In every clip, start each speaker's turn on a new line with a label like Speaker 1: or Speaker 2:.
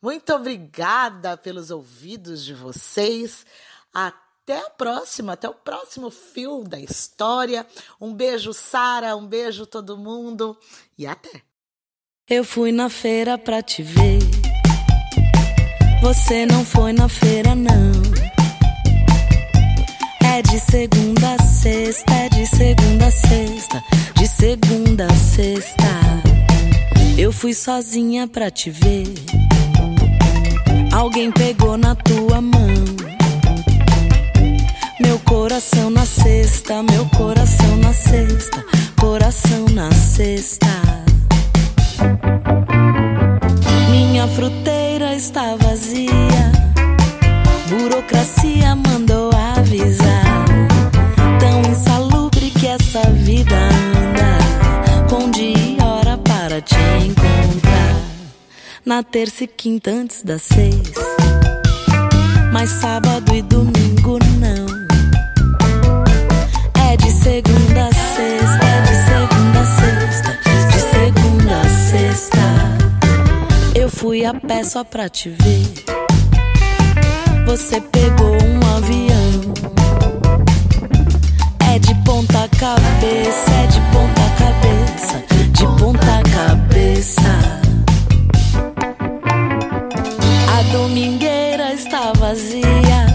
Speaker 1: Muito obrigada pelos ouvidos de vocês. Até a próxima, até o próximo fio da história. Um beijo, Sara, um beijo todo mundo e até.
Speaker 2: Eu fui na feira pra te ver. Você não foi na feira, não. É de segunda a sexta, é de segunda a sexta, de segunda a sexta. Eu fui sozinha pra te ver. Alguém pegou na tua mão. Meu coração na cesta, meu coração na cesta, coração na cesta. Minha fruteira está vazia. Burocracia mandou avisar. Tão insalubre que essa vida anda. Com dia Na terça e quinta antes das seis. Mas sábado e domingo não. É de segunda a sexta, é de segunda a sexta, de segunda a sexta. Eu fui a pé só pra te ver. Você pegou um avião. É de ponta cabeça, é de ponta cabeça, de ponta cabeça. Domingueira está vazia.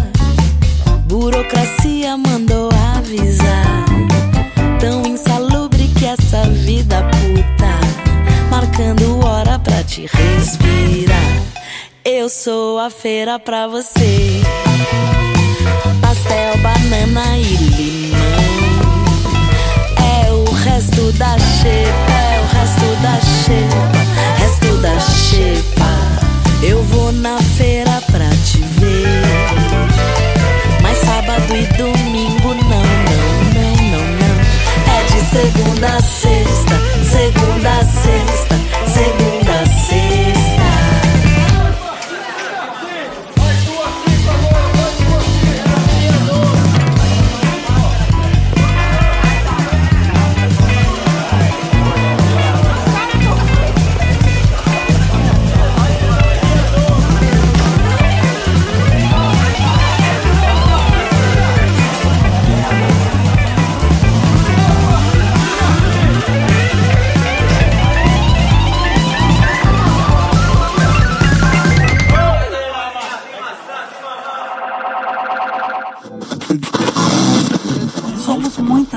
Speaker 2: Burocracia mandou avisar. Tão insalubre que essa vida puta. Marcando hora pra te respirar. Eu sou a feira pra você. Pastel, banana e limão. É o resto da xepa, é o resto da xepa, resto da xepa. Eu vou na feira pra te ver. Mas sábado e domingo não, não, não, não, não. É de segunda a sexta, segunda a sexta,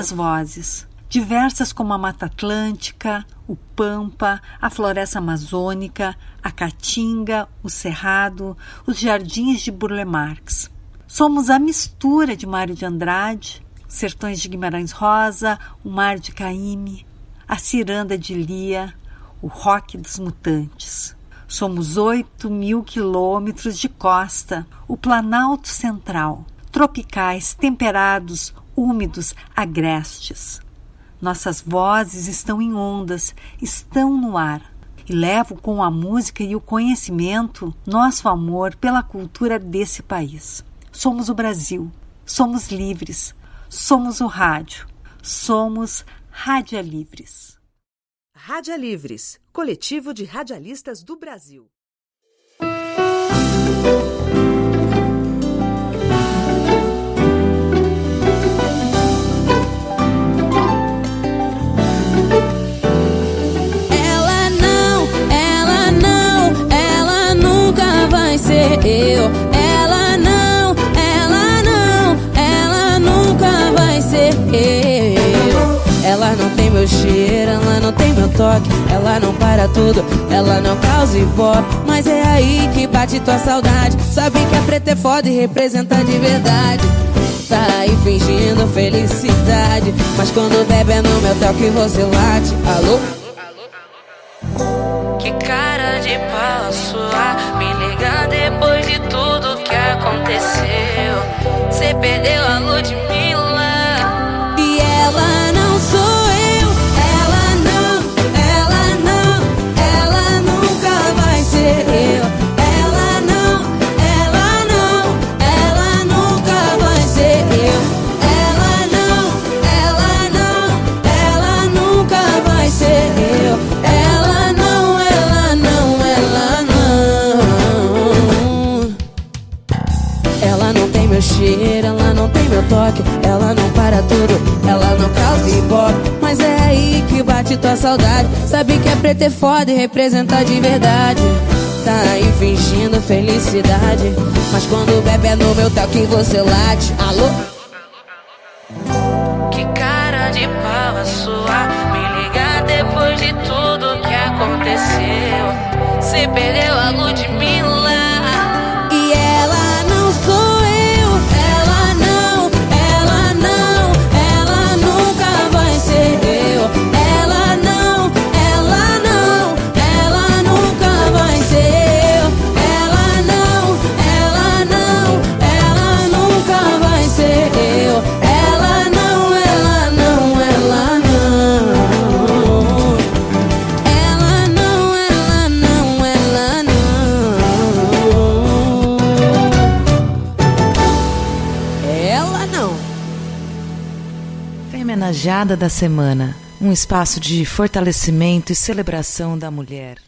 Speaker 3: muitas vozes, diversas como a Mata Atlântica, o Pampa, a Floresta Amazônica, a Caatinga, o Cerrado, os Jardins de Burle Marx. Somos a mistura de Mário de Andrade, Sertões de Guimarães Rosa, o Mar de Caíme, a Ciranda de Lia, o Rock dos Mutantes. Somos oito mil quilômetros de costa, o Planalto Central, tropicais, temperados, úmidos, agrestes. Nossas vozes estão em ondas, estão no ar. E levo com a música e o conhecimento nosso amor pela cultura desse país. Somos o Brasil, somos livres, somos o rádio, somos Rádia Livres.
Speaker 4: Rádia Livres, coletivo de radialistas do Brasil.
Speaker 5: Eu. Ela não, ela não, ela nunca vai ser eu. Ela não tem meu cheiro, ela não tem meu toque. Ela não para tudo, ela não causa ibope. Mas é aí que bate tua saudade. Sabe que a preta é foda e representa de verdade. Tá aí fingindo felicidade. Mas quando bebe é no meu toque você late. Alô?
Speaker 2: Que cara de pau sua Me Cê perdeu
Speaker 5: tudo, ela não causa embora, Mas é aí que bate tua
Speaker 6: saudade. Sabe que é preto é foda e representa de verdade. Tá aí fingindo felicidade Mas quando bebe é no meu tal que você late. Alô?
Speaker 5: Que cara de pau a sua. Me ligar depois de tudo que aconteceu. Se perdeu a luz
Speaker 7: Femenajada da Semana um espaço de fortalecimento e celebração da mulher.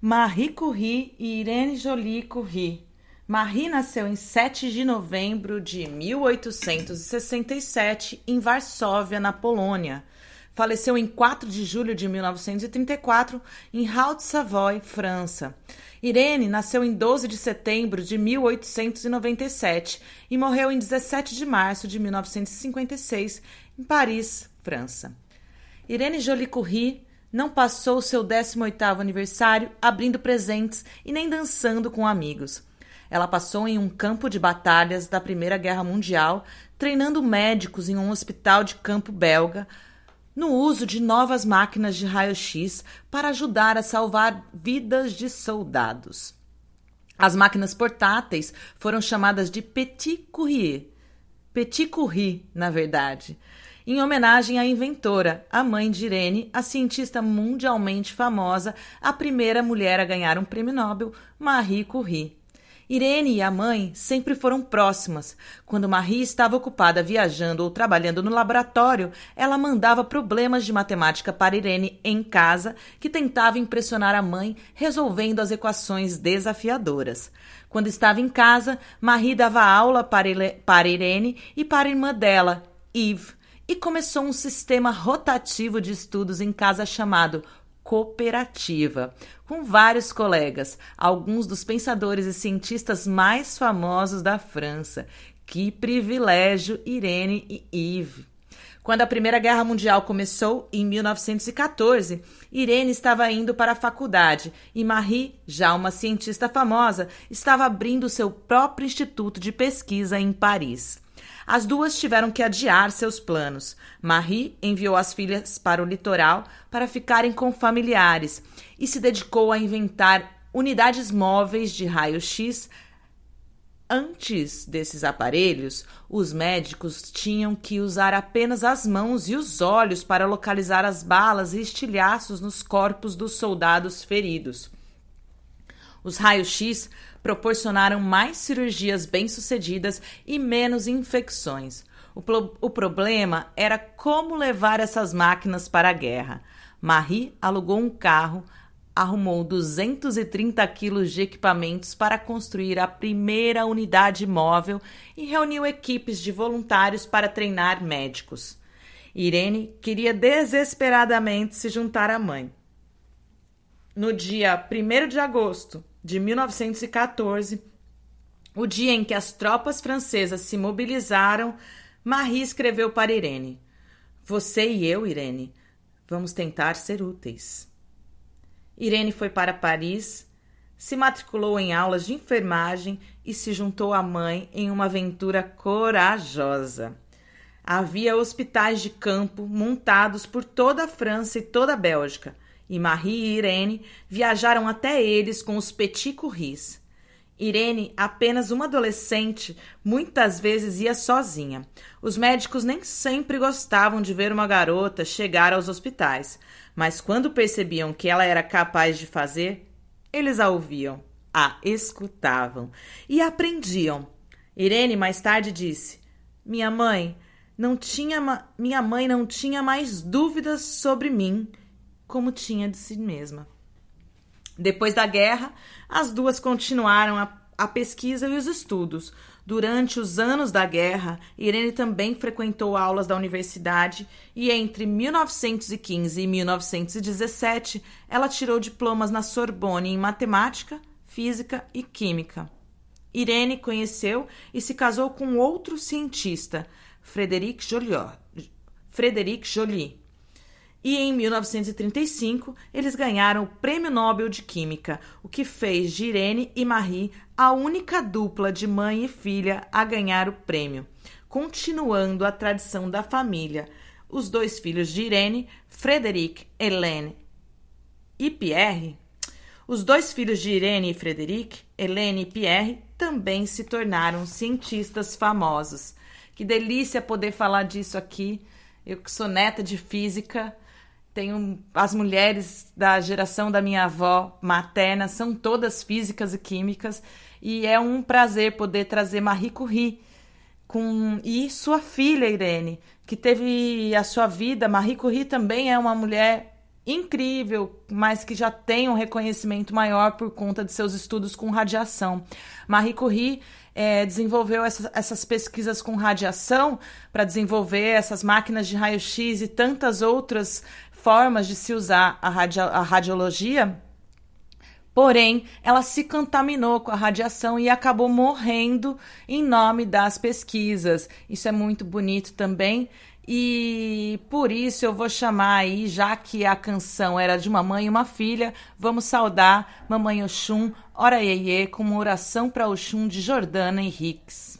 Speaker 8: Marie Curie e Irene Jolie Curie. Marie nasceu em 7 de novembro de 1867 em Varsóvia, na Polônia. Faleceu em 4 de julho de 1934 em Haute-Savoie, França. Irene nasceu em 12 de setembro de 1897 e morreu em 17 de março de 1956 em Paris, França. Irene Jolie Curie não passou seu 18º aniversário abrindo presentes e nem dançando com amigos. Ela passou em um campo de batalhas da Primeira Guerra Mundial, treinando médicos em um hospital de campo belga, no uso de novas máquinas de raio-x para ajudar a salvar vidas de soldados. As máquinas portáteis foram chamadas de Petit Courrier. Petit Curie, na verdade, em homenagem à inventora, a mãe de Irene, a cientista mundialmente famosa, a primeira mulher a ganhar um prêmio Nobel, Marie Curie. Irene e a mãe sempre foram próximas. Quando Marie estava ocupada viajando ou trabalhando no laboratório, ela mandava problemas de matemática para Irene em casa, que tentava impressionar a mãe resolvendo as equações desafiadoras. Quando estava em casa, Marie dava aula para Irene e para a irmã dela, Eve, e começou um sistema rotativo de estudos em casa chamado Cooperativa, com vários colegas, alguns dos pensadores e cientistas mais famosos da França. Que privilégio, Irene e Yves! Quando a Primeira Guerra Mundial começou, em 1914, Irene estava indo para a faculdade e Marie, já uma cientista famosa, estava abrindo seu próprio instituto de pesquisa em Paris. As duas tiveram que adiar seus planos. Marie enviou as filhas para o litoral para ficarem com familiares e se dedicou a inventar unidades móveis de raio-x. Antes desses aparelhos, os médicos tinham que usar apenas as mãos e os olhos para localizar as balas e estilhaços nos corpos dos soldados feridos. Os raios-x proporcionaram mais cirurgias bem-sucedidas e menos infecções. O, pro o, problema era como levar essas máquinas para a guerra. Marie alugou um carro, arrumou 230 quilos de equipamentos para construir a primeira unidade móvel e reuniu equipes de voluntários para treinar médicos. Irene queria desesperadamente se juntar à mãe. No dia 1 de agosto de 1914, o dia em que as tropas francesas se mobilizaram, Marie escreveu para Irene: Você e eu, Irene, vamos tentar ser úteis. Irene foi para Paris, se matriculou em aulas de enfermagem e se juntou à mãe em uma aventura corajosa. Havia hospitais de campo montados por toda a França e toda a Bélgica e Marie e Irene viajaram até eles com os Petit Courris. Irene, apenas uma adolescente, muitas vezes ia sozinha. Os médicos nem sempre gostavam de ver uma garota chegar aos hospitais, mas quando percebiam que ela era capaz de fazer, eles a ouviam, a escutavam e aprendiam. Irene mais tarde disse: "Minha mãe não tinha minha mãe não tinha mais dúvidas sobre mim." Como tinha de si mesma. Depois da guerra, as duas continuaram a, a pesquisa e os estudos. Durante os anos da guerra, Irene também frequentou aulas da universidade e entre 1915 e 1917 ela tirou diplomas na Sorbonne em matemática, física e química. Irene conheceu e se casou com outro cientista, Frédéric Joliot. Frédéric Joly. E em 1935 eles ganharam o Prêmio Nobel de Química, o que fez de Irene e Marie a única dupla de mãe e filha a ganhar o prêmio, continuando a tradição da família. Os dois filhos de Irene, Frédéric, Hélène e Pierre, os dois filhos de Irene e Frédéric, Hélène e Pierre, também se tornaram cientistas famosos. Que delícia poder falar disso aqui. Eu que sou neta de física, tenho as mulheres da geração da minha avó materna, são todas físicas e químicas, e é um prazer poder trazer Marie Curie com e sua filha Irene, que teve a sua vida. Marie Curie também é uma mulher incrível, mas que já tem um reconhecimento maior por conta de seus estudos com radiação. Marie Curie é, desenvolveu essa, essas pesquisas com radiação para desenvolver essas máquinas de raio-x e tantas outras formas de se usar a, radio, a radiologia. Porém, ela se contaminou com a radiação e acabou morrendo em nome das pesquisas. Isso é muito bonito também. E por isso eu vou chamar aí, já que a canção era de uma mãe e uma filha, vamos saudar Mamãe Oxum, Ora Iê, com uma oração para Oxum de Jordana Henriques.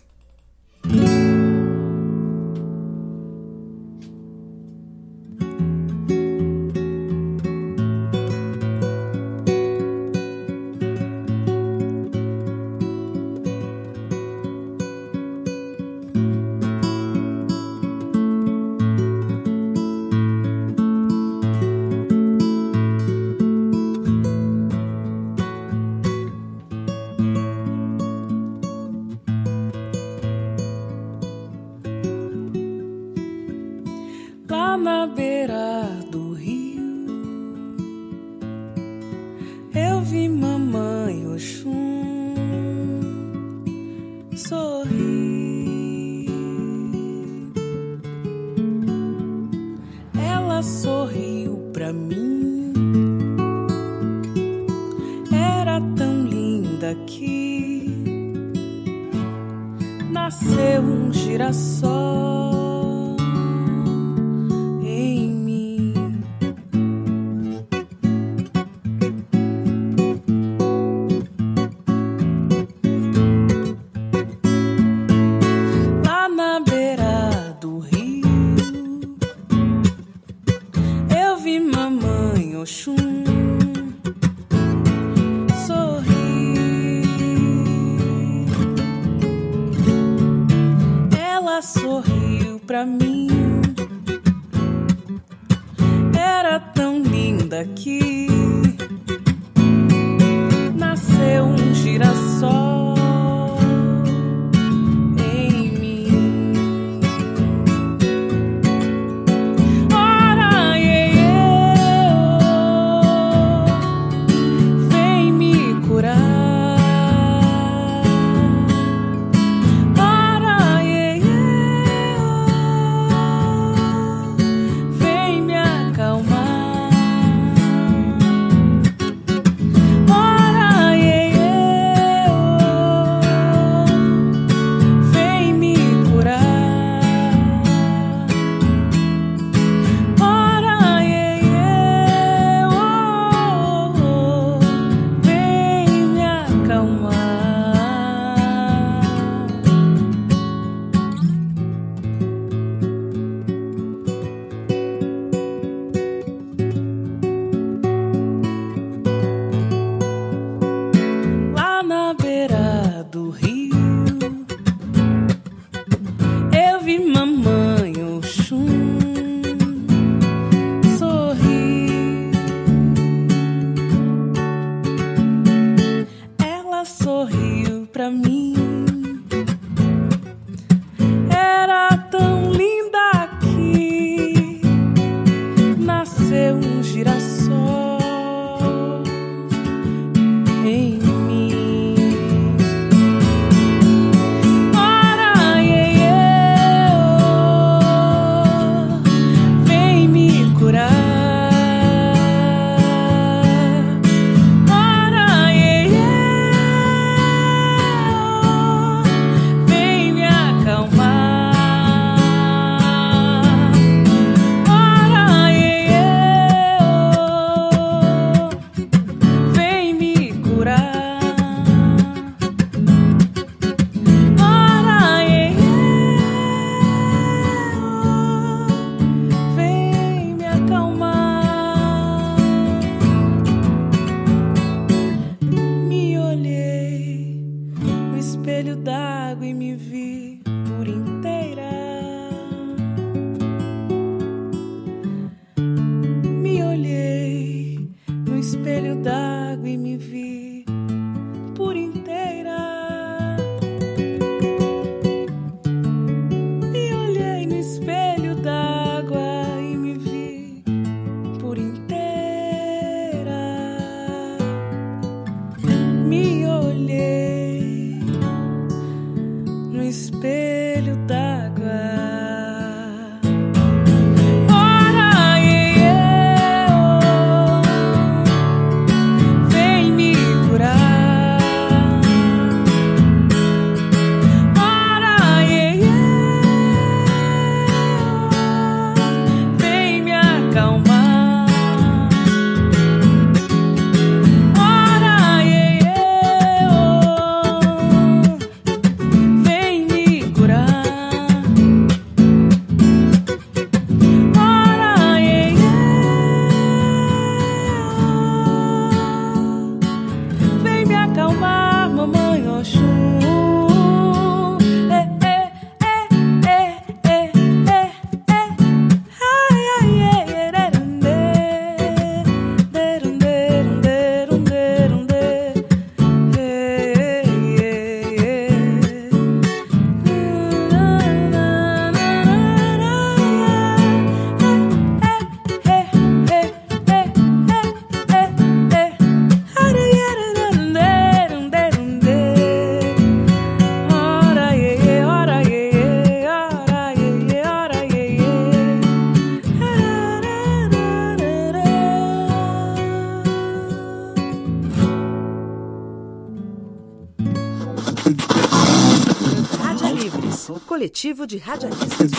Speaker 4: Coletivo de radialistas.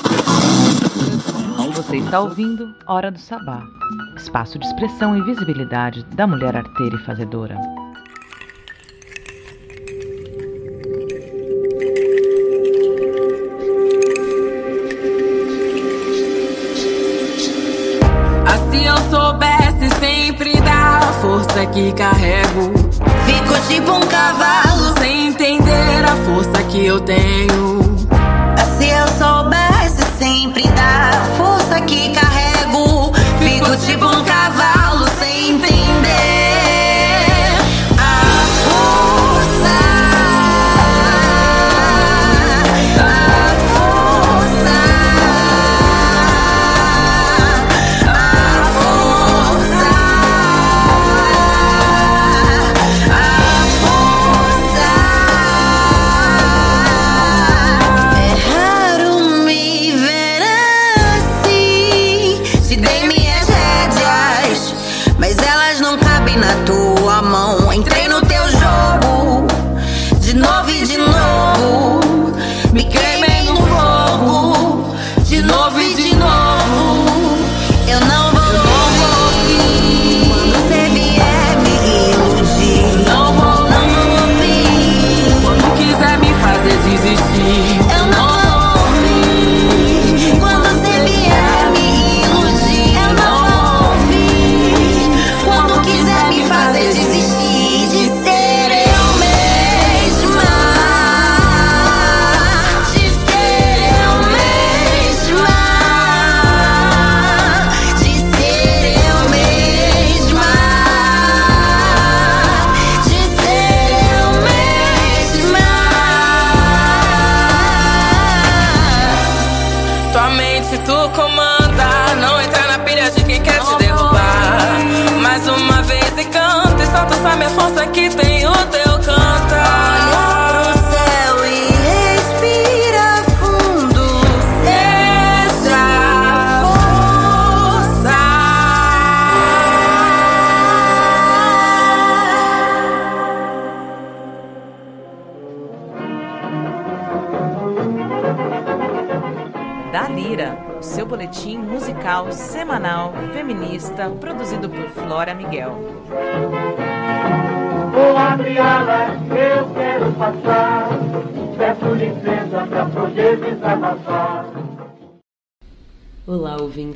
Speaker 9: Você está ouvindo Hora do Sabá, espaço de expressão e visibilidade da mulher arteira e fazedora.
Speaker 5: Se eu soubesse sempre da força que carrego, fico tipo um cavalo sem entender a força que eu tenho.
Speaker 10: Soubesse sempre da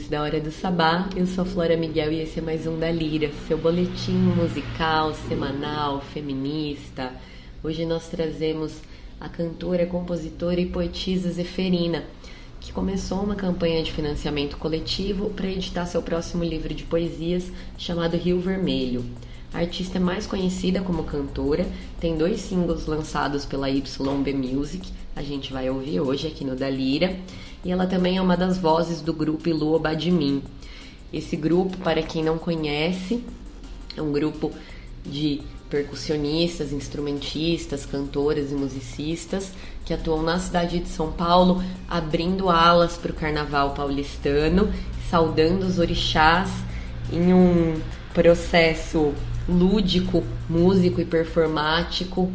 Speaker 8: da
Speaker 11: Hora do Sabá. Eu sou Flora Miguel e esse é mais um da Lira, seu boletim musical semanal feminista. Hoje nós trazemos a cantora, compositora e poetisa Zeferina, que começou uma campanha de financiamento coletivo para editar seu próximo livro de poesias chamado Rio Vermelho. A artista é mais conhecida como cantora, tem dois singles lançados pela YB Music, a gente vai ouvir hoje aqui no Da Lira, e ela também é uma das vozes do grupo Ilua Badmin. Esse grupo, para quem não conhece, é um grupo de percussionistas, instrumentistas, cantoras e musicistas que atuam na cidade de São Paulo, abrindo alas para o carnaval paulistano, saudando os orixás em um processo lúdico, músico e performático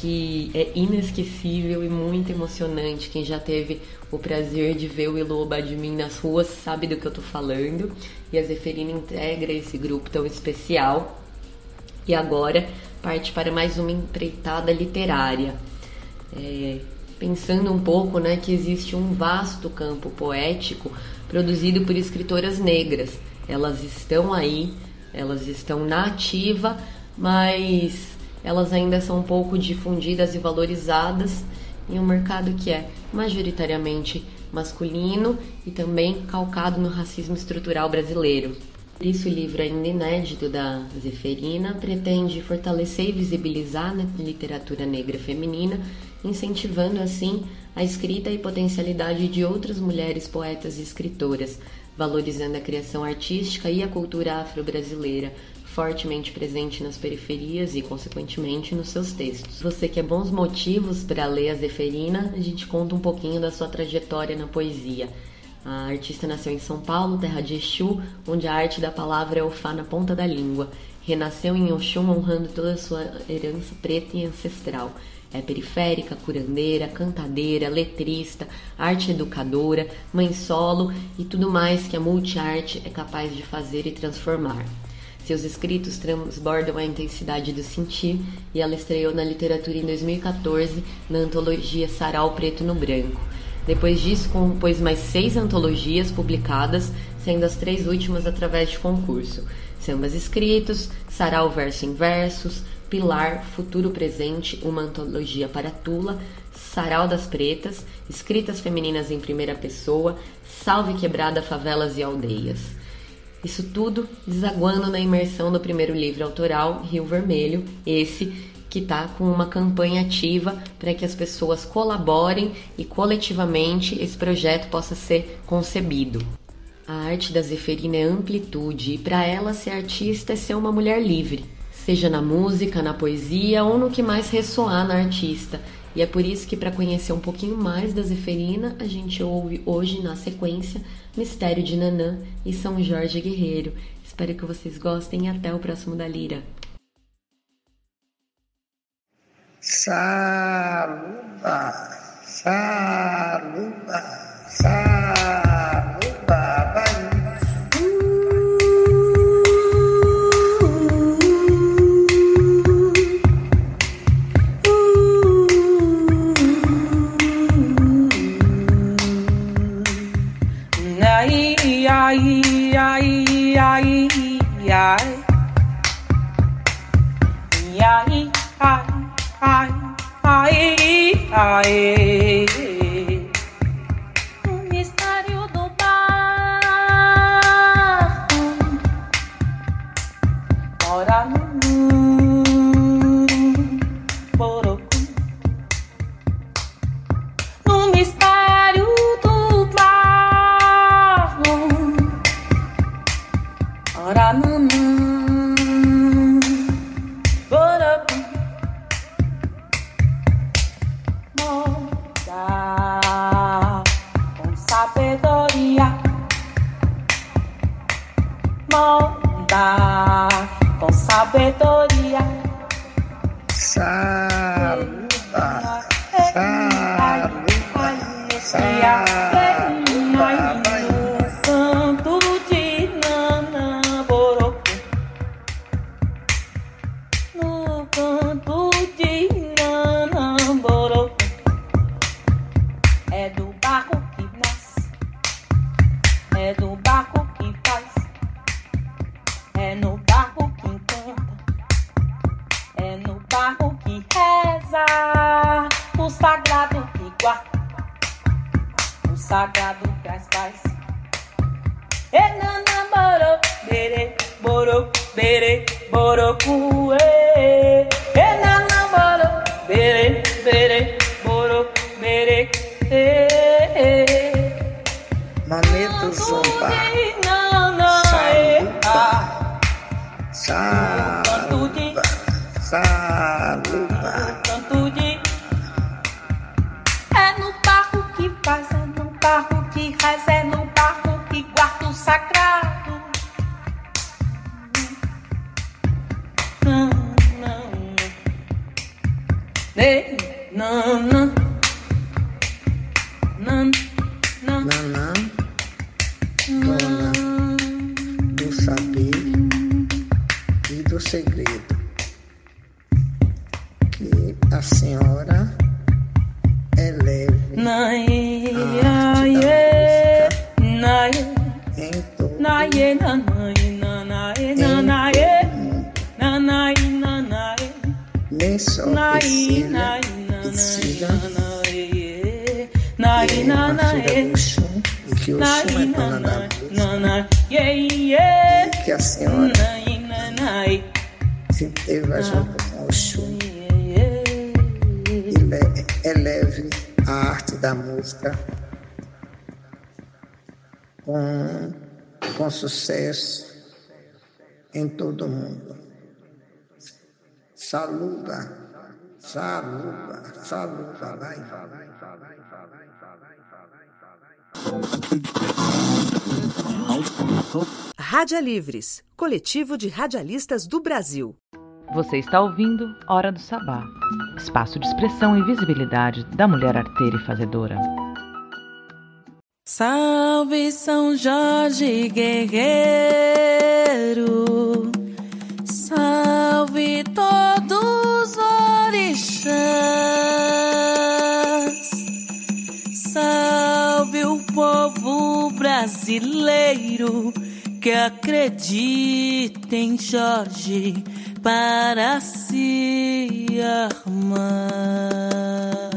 Speaker 11: que é inesquecível e muito emocionante. Quem já teve o prazer de ver o Elo Badmin nas ruas sabe do que eu tô falando. E a Zeferina integra esse grupo tão especial. E agora parte para mais uma empreitada literária. É, pensando um pouco né, que existe um vasto campo poético produzido por escritoras negras. Elas estão aí, elas estão na ativa, mas elas ainda são um pouco difundidas e valorizadas em um mercado que é majoritariamente masculino e também calcado no racismo estrutural brasileiro. Por isso, o livro ainda inédito da Zeferina pretende fortalecer e visibilizar a literatura negra feminina, incentivando assim a escrita e potencialidade de outras mulheres poetas e escritoras, valorizando a criação artística e a cultura afro-brasileira, fortemente presente nas periferias e, consequentemente, nos seus textos. Você quer bons motivos para ler a Zeferina? A gente conta um pouquinho da sua trajetória na poesia. A artista nasceu em São Paulo, terra de Exu, onde a arte da palavra é o fá na ponta da língua. Renasceu em Oxum, honrando toda a sua herança preta e ancestral. É periférica, curandeira, cantadeira, letrista, arte educadora, mãe solo e tudo mais que a multiarte é capaz de fazer e transformar. Seus escritos transbordam a intensidade do sentir e ela estreou na literatura em 2014 na antologia Sarau Preto no Branco. Depois disso, compôs mais seis antologias publicadas, sendo as três últimas através de concurso. Sambas escritos, Sarau Verso em Versos, Pilar, Futuro Presente, uma antologia para Tula, Sarau das Pretas, Escritas Femininas em Primeira Pessoa, Salve Quebrada Favelas e Aldeias. Isso tudo desaguando na imersão do primeiro livro autoral, Rio Vermelho, esse que está com uma campanha ativa para que as pessoas colaborem e coletivamente esse projeto possa ser concebido. A arte da Zeferina é amplitude e para ela ser artista é ser uma mulher livre, seja na música, na poesia ou no que mais ressoar na artista. E é por isso que para conhecer um pouquinho mais da Zeferina, a gente ouve hoje na sequência Mistério de Nanã e São Jorge Guerreiro. Espero que vocês gostem e até o próximo da Lira.
Speaker 12: Saluba, saluba, saluba,
Speaker 13: ai, ai, ai, ai. Ai, ai, ai, ai, ai. O mistério do barro no com sabedoria. Guarda O sagrado traz paz. Enanamoro, bere, boro, bere, borocu, e Enanamoro, bere, bere, boro, bere, e.
Speaker 12: Maneto Zumba, saluba, saluba,
Speaker 13: reza, é no barco que guarda o sagrado. Não, não, Ei, não, não, não, não,
Speaker 12: dona do saber e do segredo. Que a senhora eleve
Speaker 13: Nae,
Speaker 12: a arte da Priscila
Speaker 13: nae,
Speaker 12: e Cida,
Speaker 13: nanae, nae,
Speaker 12: que é uma filha
Speaker 13: nanae,
Speaker 12: do Oxum e que o
Speaker 13: nae,
Speaker 12: Oxum é dona da
Speaker 13: nanae,
Speaker 12: luz
Speaker 13: nanae, yeah, yeah,
Speaker 12: e que a senhora se teve junto com o ele- eleve a arte da música com, com sucesso em todo o mundo. Saluda, saluda, saluda, vai,
Speaker 4: Rádia Livres, coletivo de radialistas do Brasil.
Speaker 9: Você está ouvindo Hora do Sabá, espaço de expressão e visibilidade da mulher arteira e fazedora.
Speaker 2: Salve São Jorge guerreiro, salve todos os orixás, salve o povo brasileiro que acredita em Jorge para se armar.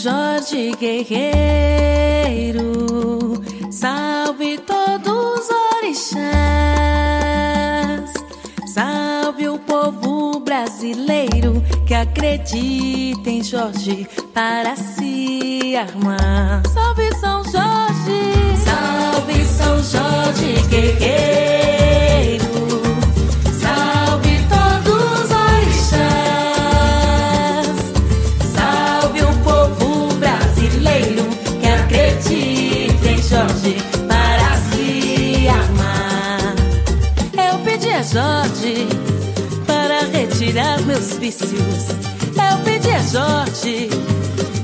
Speaker 2: Jorge guerreiro, salve todos os orixás, salve o povo brasileiro que acredita em Jorge para se armar. Salve São Jorge, salve São Jorge guerreiro, a Jorge para retirar meus vícios. Eu pedi a Jorge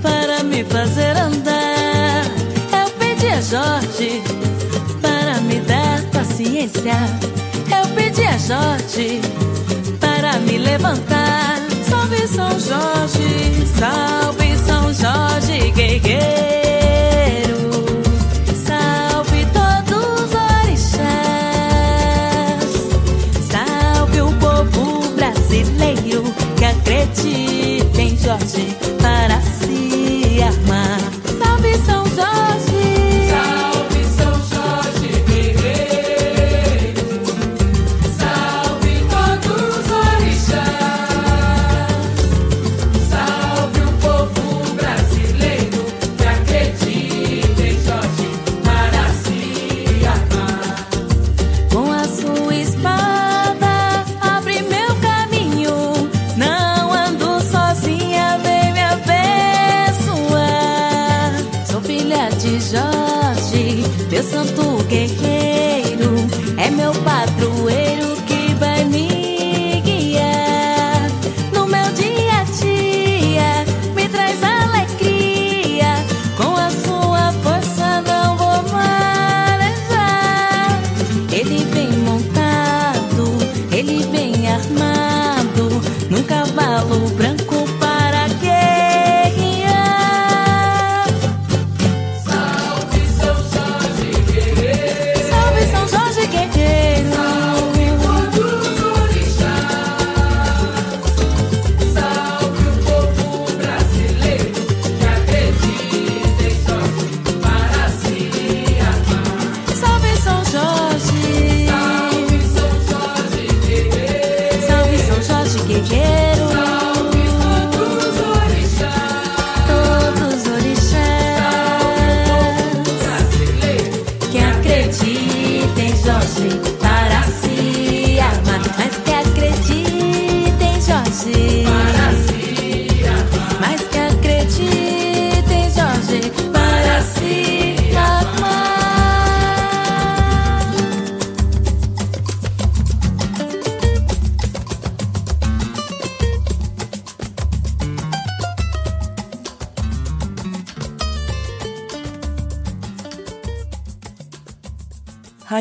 Speaker 2: para me fazer andar. Eu pedi a Jorge para me dar paciência. Eu pedi a Jorge para me levantar. Salve São Jorge, salve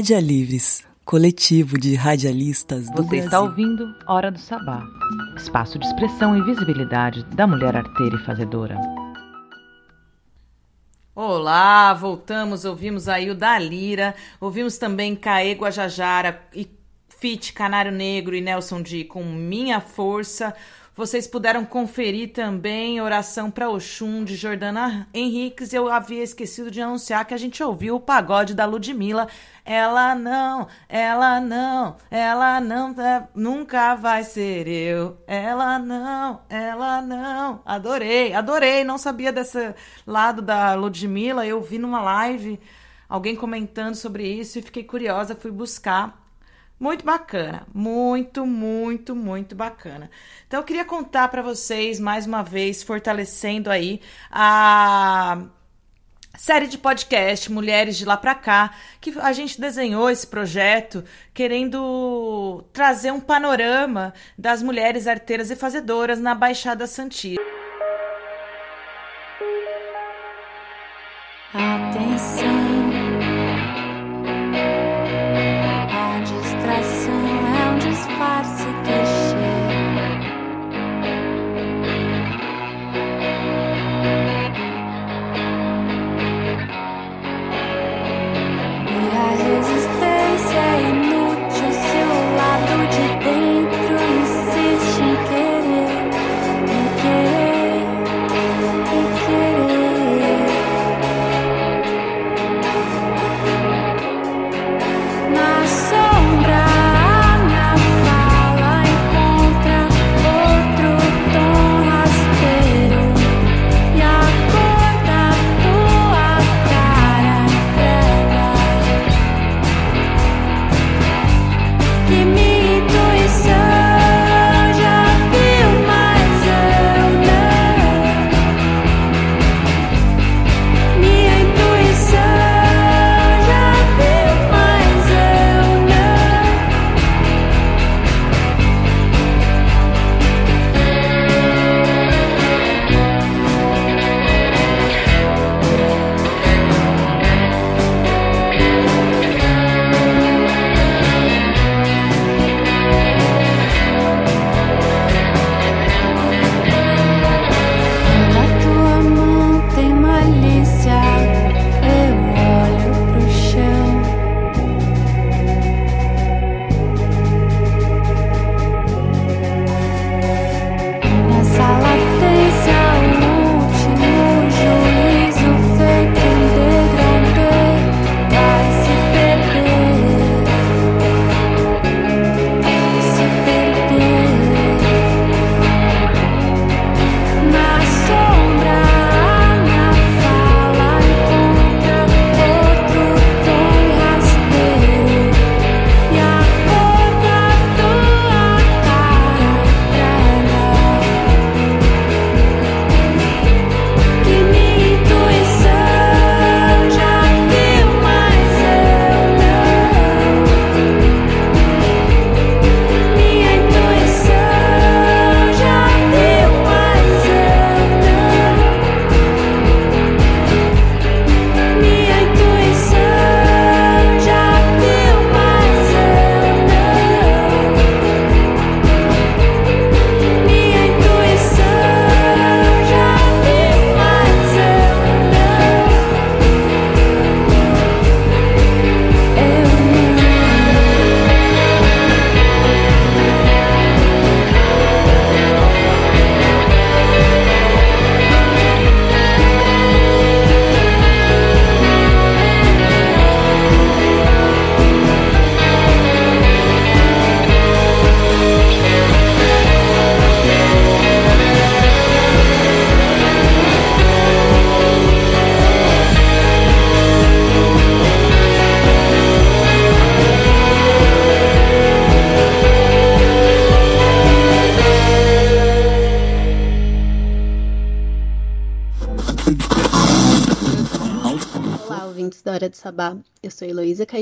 Speaker 14: Rádia Livres, coletivo de radialistas do
Speaker 9: Você
Speaker 14: Brasil.
Speaker 9: está ouvindo Hora do Sabá, espaço de expressão e visibilidade da mulher arteira e fazedora.
Speaker 8: Olá, voltamos, ouvimos aí o da Lira, ouvimos também Caê Guajajara e Fit Canário Negro e Nelson D com Minha Força. Vocês puderam conferir também Oração para Oxum de Jordana Henriques. Eu havia esquecido de anunciar que a gente ouviu o pagode da Ludmilla. Ela não, ela não, ela não, é- nunca vai ser eu. Ela não, ela não. Adorei, adorei. Não sabia desse lado da Ludmilla. Eu vi numa live alguém comentando sobre isso e fiquei curiosa, fui buscar. Muito bacana, muito, muito, muito bacana. Então eu queria contar para vocês mais uma vez, fortalecendo aí a série de podcast Mulheres de Lá Pra Cá, que a gente desenhou esse projeto querendo trazer um panorama das mulheres arteiras e fazedoras na Baixada Santista.
Speaker 15: Atenção.
Speaker 16: dish.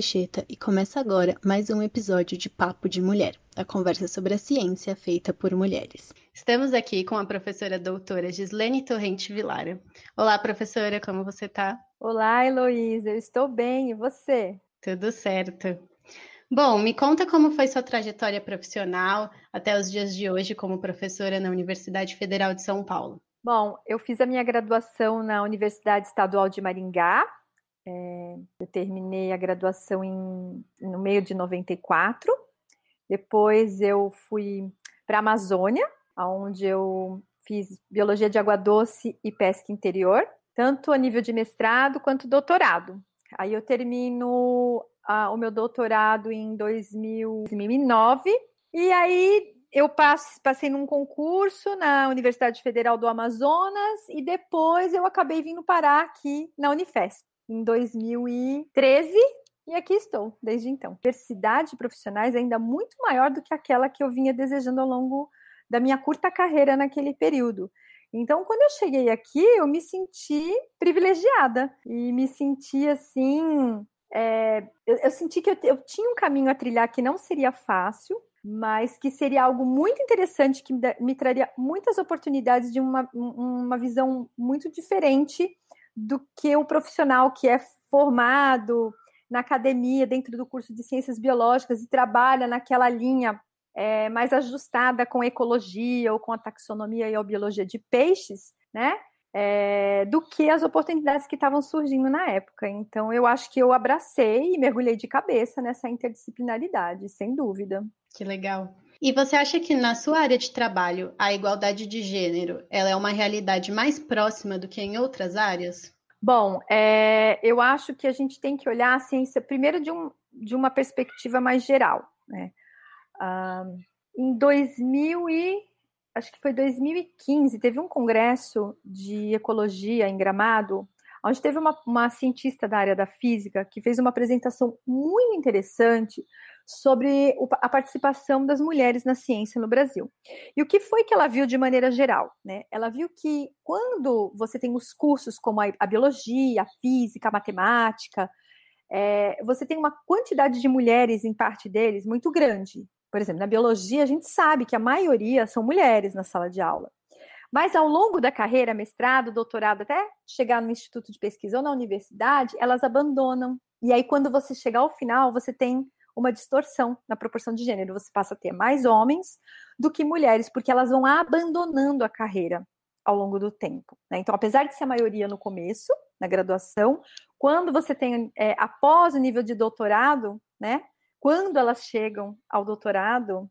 Speaker 16: Caixeta e começa agora mais um episódio de Papo de Mulher, a conversa sobre a ciência feita por mulheres. Estamos aqui com a professora doutora Gislene Torrente Vilara. Olá, professora, como você tá?
Speaker 17: Olá, Heloísa, eu estou bem, e você?
Speaker 16: Tudo certo. Bom, me conta como foi sua trajetória profissional até os dias de hoje como professora na Universidade Federal de São Paulo.
Speaker 17: Bom, eu fiz a minha graduação na Universidade Estadual de Maringá. É, eu terminei a graduação em, no meio de 94. Depois eu fui para a Amazônia, onde eu fiz biologia de água doce e pesca interior, tanto a nível de mestrado quanto doutorado. Aí eu termino o meu doutorado em 2000, 2009 e aí eu passe, passei num concurso na Universidade Federal do Amazonas e depois eu acabei vindo parar aqui na Unifesp em 2013 E aqui estou, desde então. Diversidade de profissionais ainda muito maior do que aquela que eu vinha desejando ao longo da minha curta carreira naquele período. Então, quando eu cheguei aqui, eu me senti privilegiada e me senti assim. É, eu, eu, senti que eu, eu tinha um caminho a trilhar que não seria fácil, mas que seria algo muito interessante, que me, me traria muitas oportunidades de uma, uma visão muito diferente do que o profissional que é formado na academia, dentro do curso de ciências biológicas e trabalha naquela linha é, mais ajustada com ecologia ou com a taxonomia e a biologia de peixes, né? É, do que as oportunidades que estavam surgindo na época. Então, eu acho que eu abracei e mergulhei de cabeça nessa interdisciplinaridade, sem dúvida.
Speaker 18: Que legal. E você acha que na sua área de trabalho a igualdade de gênero ela é uma realidade mais próxima do que em outras áreas?
Speaker 17: Bom, é, eu acho que a gente tem que olhar a ciência primeiro de, um, de uma perspectiva mais geral. Né? Ah, em 2000 e acho que foi 2015 teve um congresso de ecologia em Gramado, onde teve uma, uma cientista da área da física que fez uma apresentação muito interessante sobre a participação das mulheres na ciência no Brasil. E o que foi que ela viu de maneira geral? Né? Ela viu que quando você tem os cursos como a, biologia, a física, a matemática, é, você tem uma quantidade de mulheres em parte deles muito grande. Por exemplo, na biologia, a gente sabe que a maioria são mulheres na sala de aula. Mas ao longo da carreira, mestrado, doutorado, até chegar no instituto de pesquisa ou na universidade, elas abandonam. E aí, quando você chegar ao final, você tem uma distorção na proporção de gênero. Você passa a ter mais homens do que mulheres, porque elas vão abandonando a carreira ao longo do tempo. Né? Então, apesar de ser a maioria no começo, na graduação, quando você tem, é, após o nível de doutorado, né, quando elas chegam ao doutorado,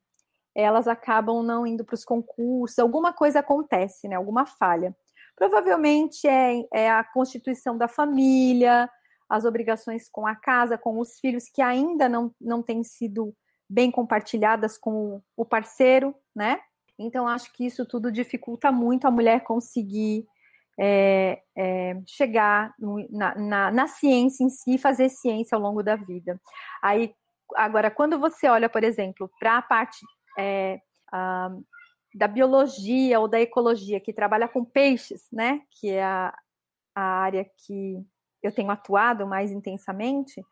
Speaker 17: elas acabam não indo para os concursos, alguma coisa acontece, né? Alguma falha. Provavelmente é, é, a constituição da família, as obrigações com a casa, com os filhos, que ainda não, não têm sido bem compartilhadas com o parceiro, né? Então, acho que isso tudo dificulta muito a mulher conseguir é, é, chegar na, na, na, ciência em si, fazer ciência ao longo da vida. Aí, Agora, quando você olha, por exemplo, para a parte é, a, da biologia ou da ecologia, que trabalha com peixes, né, que é a, a área que eu tenho atuado mais intensamente,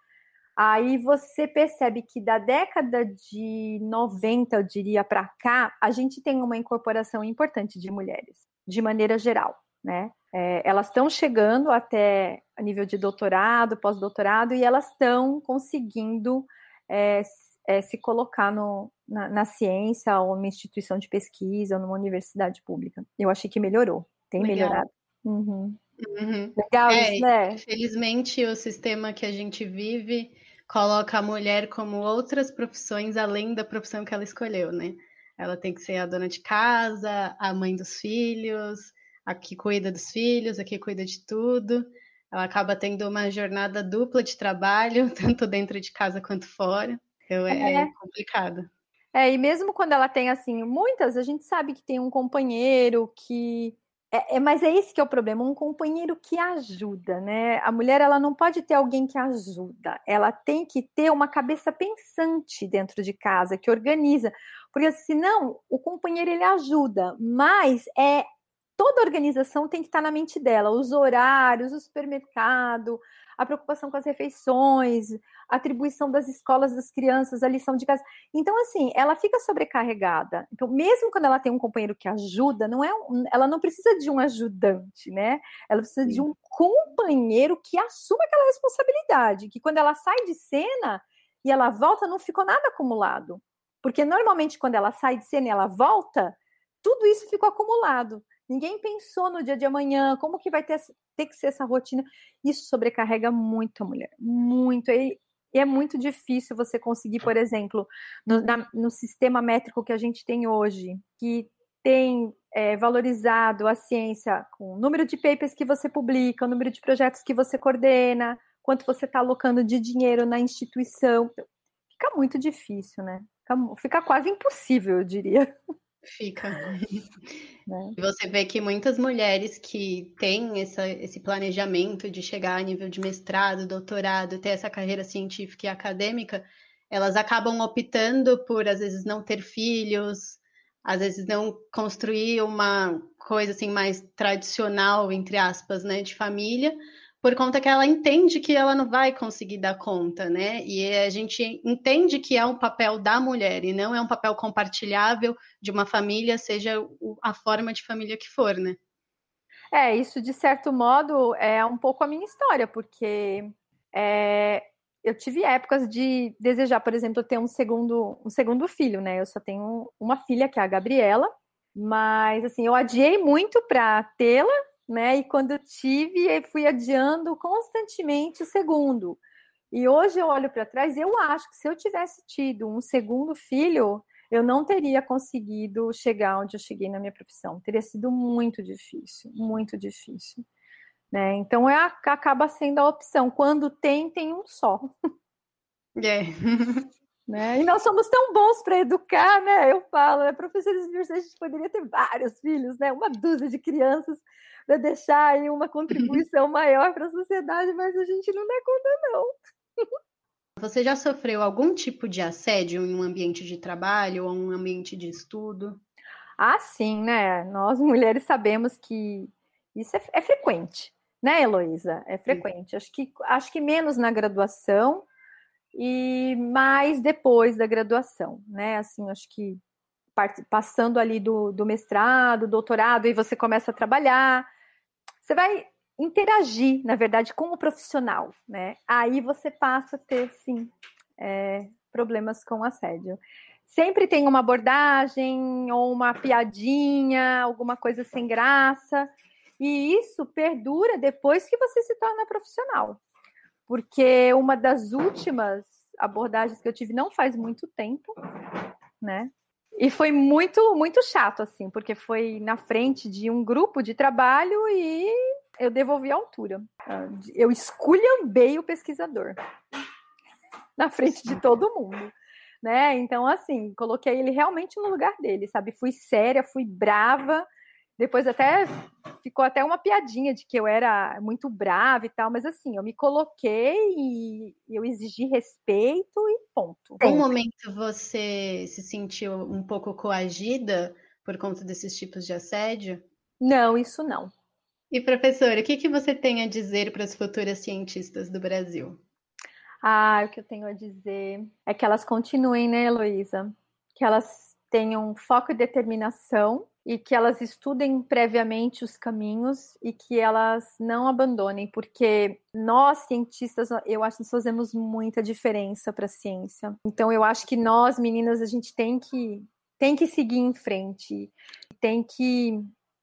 Speaker 17: aí você percebe que da década de 90, eu diria, para cá, a gente tem uma incorporação importante de mulheres, de maneira geral, né? É, elas estão chegando até a nível de doutorado, pós-doutorado, e elas estão conseguindo é, é, se colocar no, na, na, ciência ou numa instituição de pesquisa ou numa universidade pública. Eu achei que melhorou, tem Legal. melhorado. Uhum.
Speaker 18: Uhum. Legal é, isso, né? Infelizmente, o sistema que a gente vive coloca a mulher como outras profissões além da profissão que ela escolheu, né? Ela tem que ser a dona de casa, a mãe dos filhos, a que cuida dos filhos, a que cuida de tudo ela acaba tendo uma jornada dupla de trabalho, tanto dentro de casa quanto fora. Então é, é complicado.
Speaker 17: É, e mesmo quando ela tem assim, muitas, a gente sabe que tem um companheiro que. É, é, mas é esse que é o problema, um companheiro que ajuda, né? A mulher ela não pode ter alguém que ajuda, ela tem que ter uma cabeça pensante dentro de casa, que organiza, porque senão o companheiro ele ajuda, mas é toda organização tem que estar na mente dela, os horários, o supermercado, a preocupação com as refeições, a atribuição das escolas das crianças, a lição de casa. Então, assim, ela fica sobrecarregada. Então, mesmo quando ela tem um companheiro que ajuda, não é um, ela não precisa de um ajudante, né? Ela precisa Sim. de um companheiro que assuma aquela responsabilidade, que quando ela sai de cena e ela volta, não ficou nada acumulado. Porque normalmente quando ela sai de cena e ela volta, tudo isso ficou acumulado. Ninguém pensou no dia de amanhã, como que vai ter, ter que ser essa rotina. Isso sobrecarrega muito a mulher, muito. E, é muito difícil você conseguir, por exemplo, no, na, no sistema métrico que a gente tem hoje, que tem é, valorizado a ciência com o número de papers que você publica, o número de projetos que você coordena, quanto você está alocando de dinheiro na instituição. Fica muito difícil, né? Fica, fica quase impossível, eu diria.
Speaker 18: Fica.
Speaker 17: Né?
Speaker 18: Você vê que muitas mulheres que têm essa, esse planejamento de chegar a nível de mestrado, doutorado, ter essa carreira científica e acadêmica, elas acabam optando por, às vezes, não ter filhos, às vezes não construir uma coisa assim mais tradicional, entre aspas, né, de família, por conta que ela entende que ela não vai conseguir dar conta, né? E a gente entende que é um papel da mulher e não é um papel compartilhável de uma família, seja a forma de família que for, né?
Speaker 17: É, isso de certo modo é um pouco a minha história, porque é, eu tive épocas de desejar, por exemplo, ter um segundo, um segundo filho, né? Eu só tenho uma filha, que é a Gabriela, mas assim, eu adiei muito para tê-la, né? E quando eu tive, fui adiando constantemente o segundo. E hoje eu olho para trás e eu acho que se eu tivesse tido um segundo filho, eu não teria conseguido chegar onde eu cheguei na minha profissão. Teria sido muito difícil, muito difícil. Né? Então é, acaba sendo a opção. Quando tem, tem um só.
Speaker 18: É.
Speaker 17: né? E nós somos tão bons para educar, né? Eu falo, né? professores de universidade, a gente poderia ter vários filhos, né? Uma dúzia de crianças para deixar aí uma contribuição maior para a sociedade, mas a gente não dá conta, não.
Speaker 18: Você já sofreu algum tipo de assédio em um ambiente de trabalho ou um ambiente de estudo?
Speaker 17: Ah, sim, né? Nós mulheres sabemos que isso é, é frequente, né, Heloísa? É frequente. Acho que, acho que menos na graduação e mais depois da graduação, né? Assim, acho que passando ali do, do mestrado, doutorado, e você começa a trabalhar, você vai interagir, na verdade, com o profissional, né? Aí você passa a ter, sim, é, problemas com assédio. Sempre tem uma abordagem ou uma piadinha, alguma coisa sem graça, e isso perdura depois que você se torna profissional. Porque uma das últimas abordagens que eu tive não faz muito tempo, né? E foi muito, muito chato, assim, porque foi na frente de um grupo de trabalho e eu devolvi a altura. Eu esculhambei o pesquisador na frente de todo mundo. Né? Então, assim, coloquei ele realmente no lugar dele, sabe? Fui séria, fui brava, depois até ficou até uma piadinha de que eu era muito brava e tal, mas assim, eu me coloquei e eu exigi respeito e ponto.
Speaker 18: Em um momento você se sentiu um pouco coagida por conta desses tipos de assédio?
Speaker 17: Não, isso não.
Speaker 18: E professora, o que, que você tem a dizer para as futuras cientistas do Brasil?
Speaker 17: Ah, o que eu tenho a dizer é que elas continuem, né, Heloísa? Que elas tenham foco e determinação e que elas estudem previamente os caminhos e que elas não abandonem, porque nós cientistas, eu acho que nós fazemos muita diferença para a ciência. Então eu acho que nós meninas a gente tem que tem que seguir em frente, tem que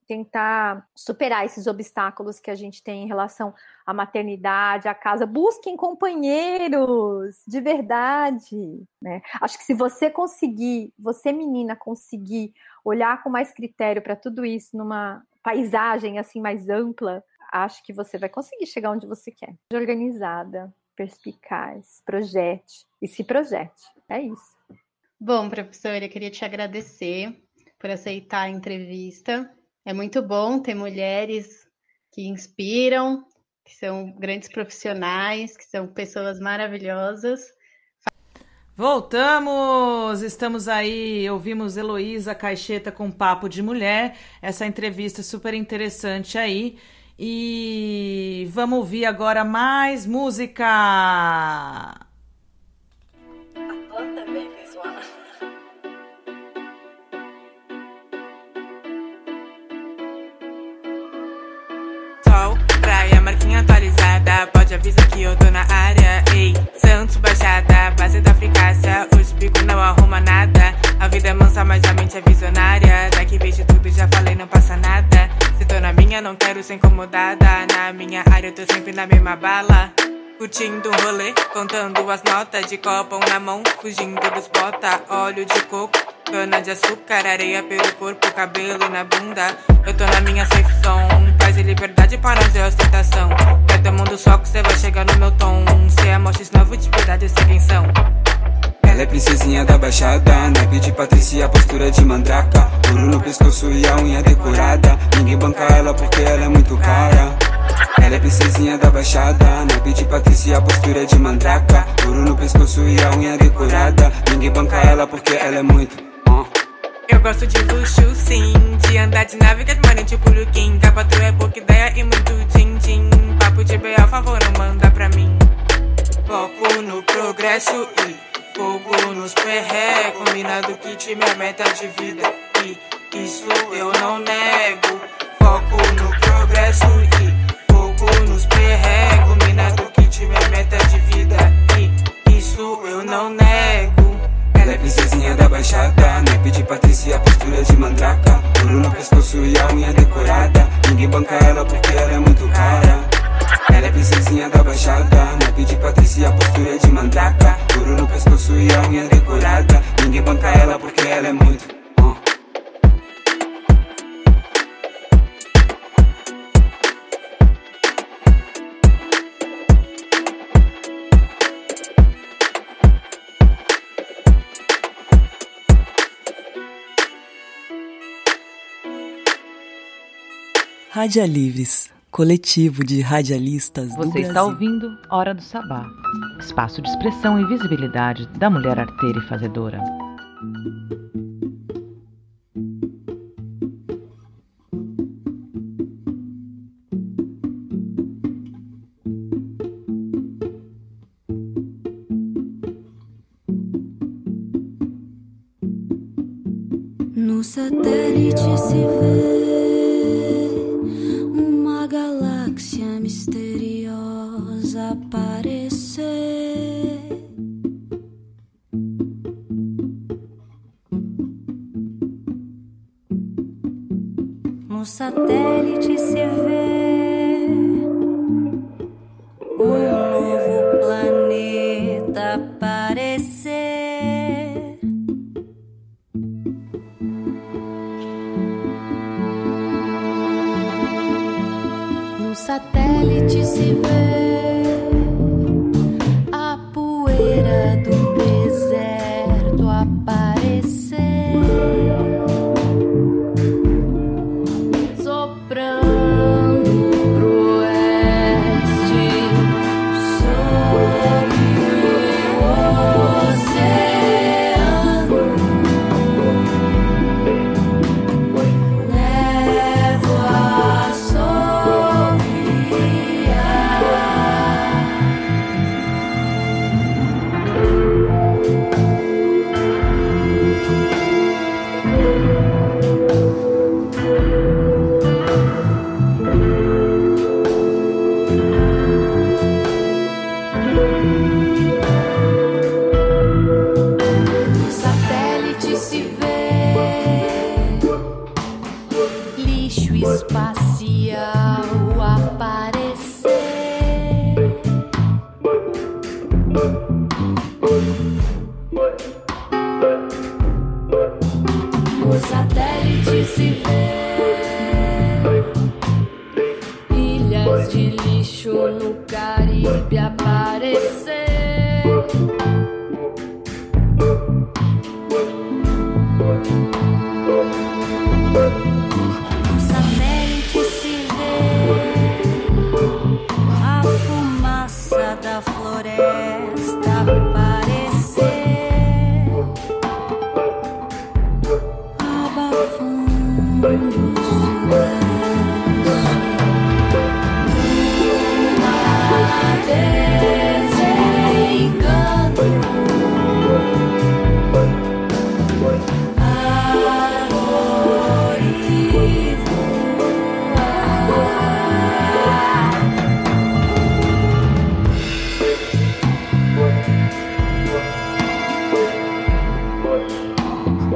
Speaker 17: tentar superar esses obstáculos que a gente tem em relação à maternidade, à casa. Busquem companheiros de verdade. Né? Acho que se você conseguir, você menina conseguir olhar com mais critério para tudo isso numa paisagem assim mais ampla, acho que você vai conseguir chegar onde você quer. Organizada, perspicaz, projete e se projete. É isso.
Speaker 18: Bom, professora, eu queria te agradecer por aceitar a entrevista. É muito bom ter mulheres que inspiram, que são grandes profissionais, que são pessoas maravilhosas.
Speaker 8: Voltamos! Estamos aí, ouvimos Heloísa Caixeta com Papo de Mulher, essa entrevista super interessante aí. E vamos ouvir agora mais música! Avisar que eu tô na área. Ei, Santos Baixada, base da Fricácia. Os bico não arruma nada. A vida é mansa, mas a mente é visionária. Daqui vejo tudo, já falei, não passa nada. Se tô na minha, não quero ser incomodada. Na minha área, eu tô sempre na mesma bala. Curtindo um rolê, contando as notas de copão na mão, fugindo dos bota, óleo de coco, cana de açúcar, areia pelo corpo, cabelo na bunda. Eu tô na minha zone, paz e liberdade para não ter ostentação. Mundo só que cê vai chegar no meu tom. Cê é mochis novo de verdade, eu sei quem são.
Speaker 19: Ela é princesinha da baixada, naipe de Patrícia, postura de mandraca. Ouro no pescoço e a unha decorada. Ninguém banca ela porque ela é muito cara. Ela é princesinha da baixada, naipe de Patrícia, postura de mandraca. Ouro no pescoço e a unha decorada. Ninguém banca ela porque ela é muito.
Speaker 20: Eu gosto de luxo, sim. De andar de nave, money, tipo Luquim. Patroa é pouca ideia e muito din-din. Papo de B.A., favor, não manda pra mim. Foco no progresso e fogo nos perré. Combinado que time é meta de vida. E isso eu não nego. Foco no progresso nos perré. Combinado que time é meta de vida. E isso eu não nego.
Speaker 19: Ela é princesinha da baixada, naipe de Patrícia, postura de mandraca. Ouro no pescoço e a unha decorada. Ninguém banca ela porque ela é muito cara. Ela é princesinha da baixada,
Speaker 14: Radialivres, coletivo de radialistas do
Speaker 8: Você
Speaker 14: Brasil.
Speaker 8: está ouvindo Hora do Sabá, espaço de expressão e visibilidade da mulher arteira e fazedora.
Speaker 16: No satélite se vê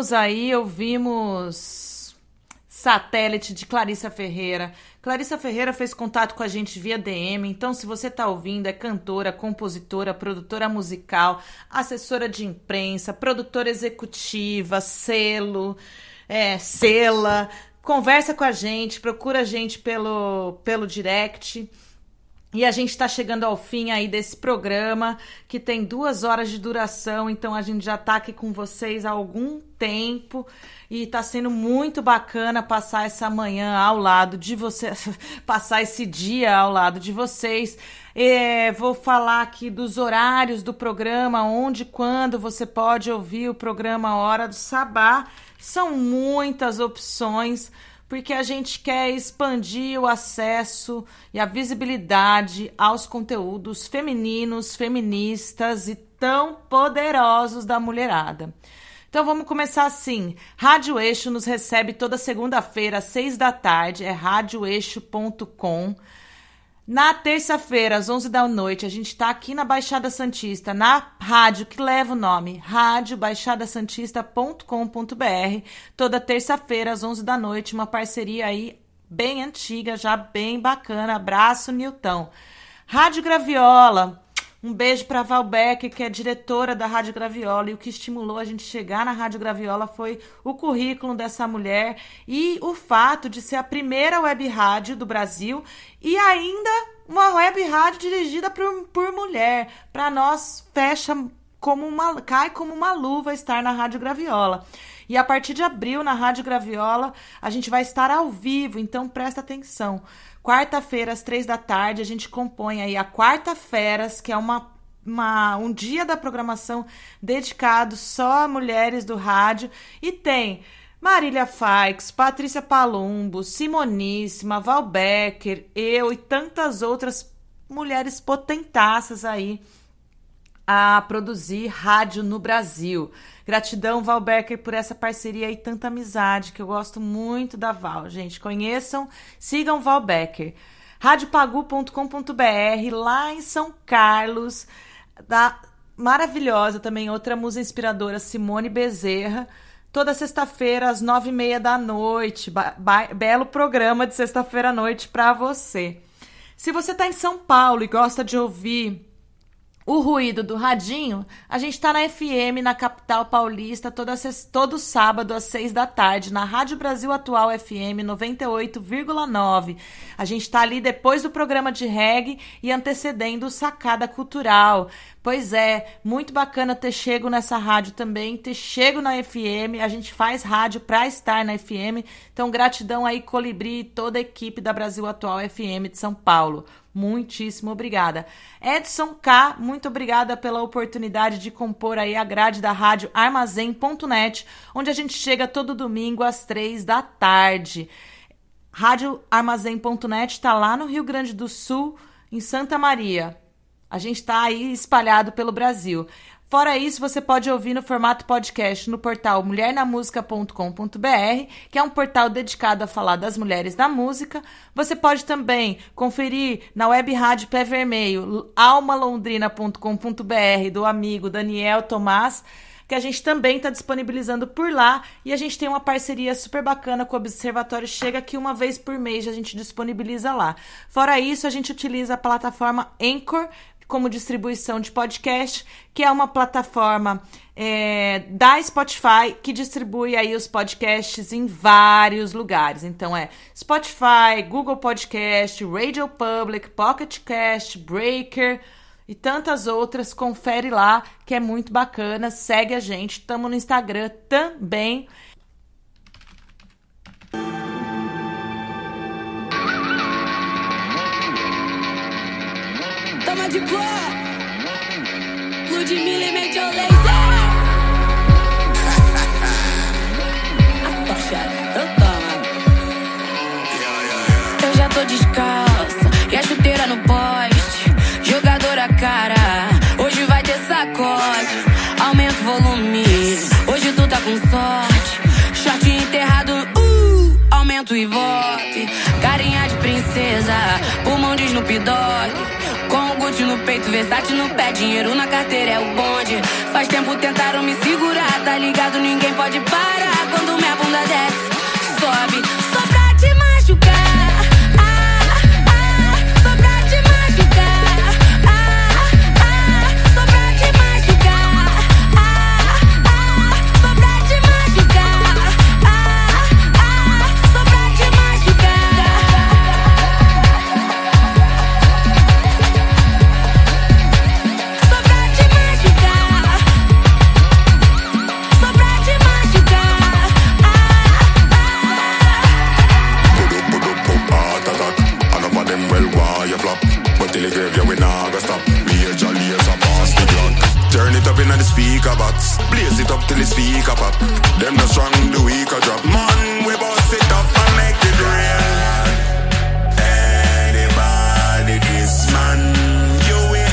Speaker 8: Aí, ouvimos Satélite de Clarissa Ferreira. Clarissa Ferreira fez contato com a gente via DM, então se você está ouvindo, é cantora, compositora, produtora musical, assessora de imprensa, produtora executiva, selo, é, sela, conversa com a gente, procura a gente pelo, pelo direct. E a gente está chegando ao fim aí desse programa, que tem duas horas de duração, então a gente já está aqui com vocês há algum tempo e está sendo muito bacana passar essa manhã ao lado de vocês, passar esse dia ao lado de vocês. É, vou falar aqui dos horários do programa, onde, quando você pode ouvir o programa Hora do Sabá. São muitas opções porque a gente quer expandir o acesso e a visibilidade aos conteúdos femininos, feministas e tão poderosos da mulherada. Então vamos começar assim. Rádio Eixo nos recebe toda segunda-feira às seis da tarde, é radioeixo.com. Na terça-feira, às 11 da noite, a gente está aqui na Baixada Santista, na rádio que leva o nome, radiobaixadasantista.com.br. Toda terça-feira, às 11 da noite, uma parceria aí bem antiga, já bem bacana. Abraço, Nilton. Rádio Graviola. Um beijo para Val Becker, que é diretora da Rádio Graviola, e o que estimulou a gente chegar na Rádio Graviola foi o currículo dessa mulher e o fato de ser a primeira web rádio do Brasil e ainda uma web rádio dirigida por, por mulher. Para nós, fecha como uma cai como uma luva estar na Rádio Graviola. E a partir de abril, na Rádio Graviola, a gente vai estar ao vivo, então presta atenção. Quarta-feira, às três da tarde, a gente compõe aí a Quarta-feiras, que é uma, uma, um dia da programação dedicado só a mulheres do rádio. E tem Marília Faix, Patrícia Palumbo, Simoníssima, Val Becker, eu e tantas outras mulheres potentaças aí a produzir rádio no Brasil. Gratidão, Val Becker, por essa parceria e tanta amizade, que eu gosto muito da Val. Gente, conheçam, sigam Val Becker. radiopagu.com.br, lá em São Carlos, da maravilhosa também, outra musa inspiradora, Simone Bezerra. Toda sexta-feira, às nove e meia da noite. belo programa de sexta-feira à noite para você. Se você está em São Paulo e gosta de ouvir o ruído do radinho, a gente está na FM, na capital paulista, toda, todo sábado às seis da tarde, na Rádio Brasil Atual FM 98,9. A gente está ali depois do programa de reggae e antecedendo o Sacada Cultural. Pois é, muito bacana ter chego nessa rádio também, ter chego na FM. A gente faz rádio para estar na FM. Então, gratidão aí, Colibri e toda a equipe da Brasil Atual FM de São Paulo. Muitíssimo obrigada. Edson K, muito obrigada pela oportunidade de compor aí a grade da rádio armazém.net, onde a gente chega todo domingo às três da tarde. Rádio Armazém.net está lá no Rio Grande do Sul, em Santa Maria. A gente está aí espalhado pelo Brasil. Fora isso, você pode ouvir no formato podcast no portal mulhernamusica.com.br, que é um portal dedicado a falar das mulheres da música. Você pode também conferir na web rádio Pé Vermelho, almalondrina.com.br, do amigo Daniel Tomás, que a gente também está disponibilizando por lá. E a gente tem uma parceria super bacana com o Observatório Chega, que uma vez por mês a gente disponibiliza lá. Fora isso, a gente utiliza a plataforma Anchor, como distribuição de podcast, que é uma plataforma é, da Spotify que distribui aí os podcasts em vários lugares. Então é Spotify, Google Podcast, Radio Public, Pocket Cast, Breaker e tantas outras. Confere lá que é muito bacana. Segue a gente. Estamos no Instagram também.
Speaker 2: de cor. Ludmilla e Major Laser. A tocha, então toma Eu já tô descalça E a
Speaker 5: chuteira no poste. Jogadora cara Hoje vai ter sacode. Aumenta o volume Hoje tu tá com sorte. Short enterrado, uh Aumento e volte Carinha de princesa Pulmão de Snoop Dogg peito, Versace no pé, dinheiro na carteira é o bonde. Faz tempo tentaram me segurar, tá ligado? Ninguém pode parar quando minha bunda desce,
Speaker 21: Turn it up in the speaker box. Blaze it up till the speaker pop. Them the strong, the weaker drop. Man, we boss it up and make it real. Anybody this man, you will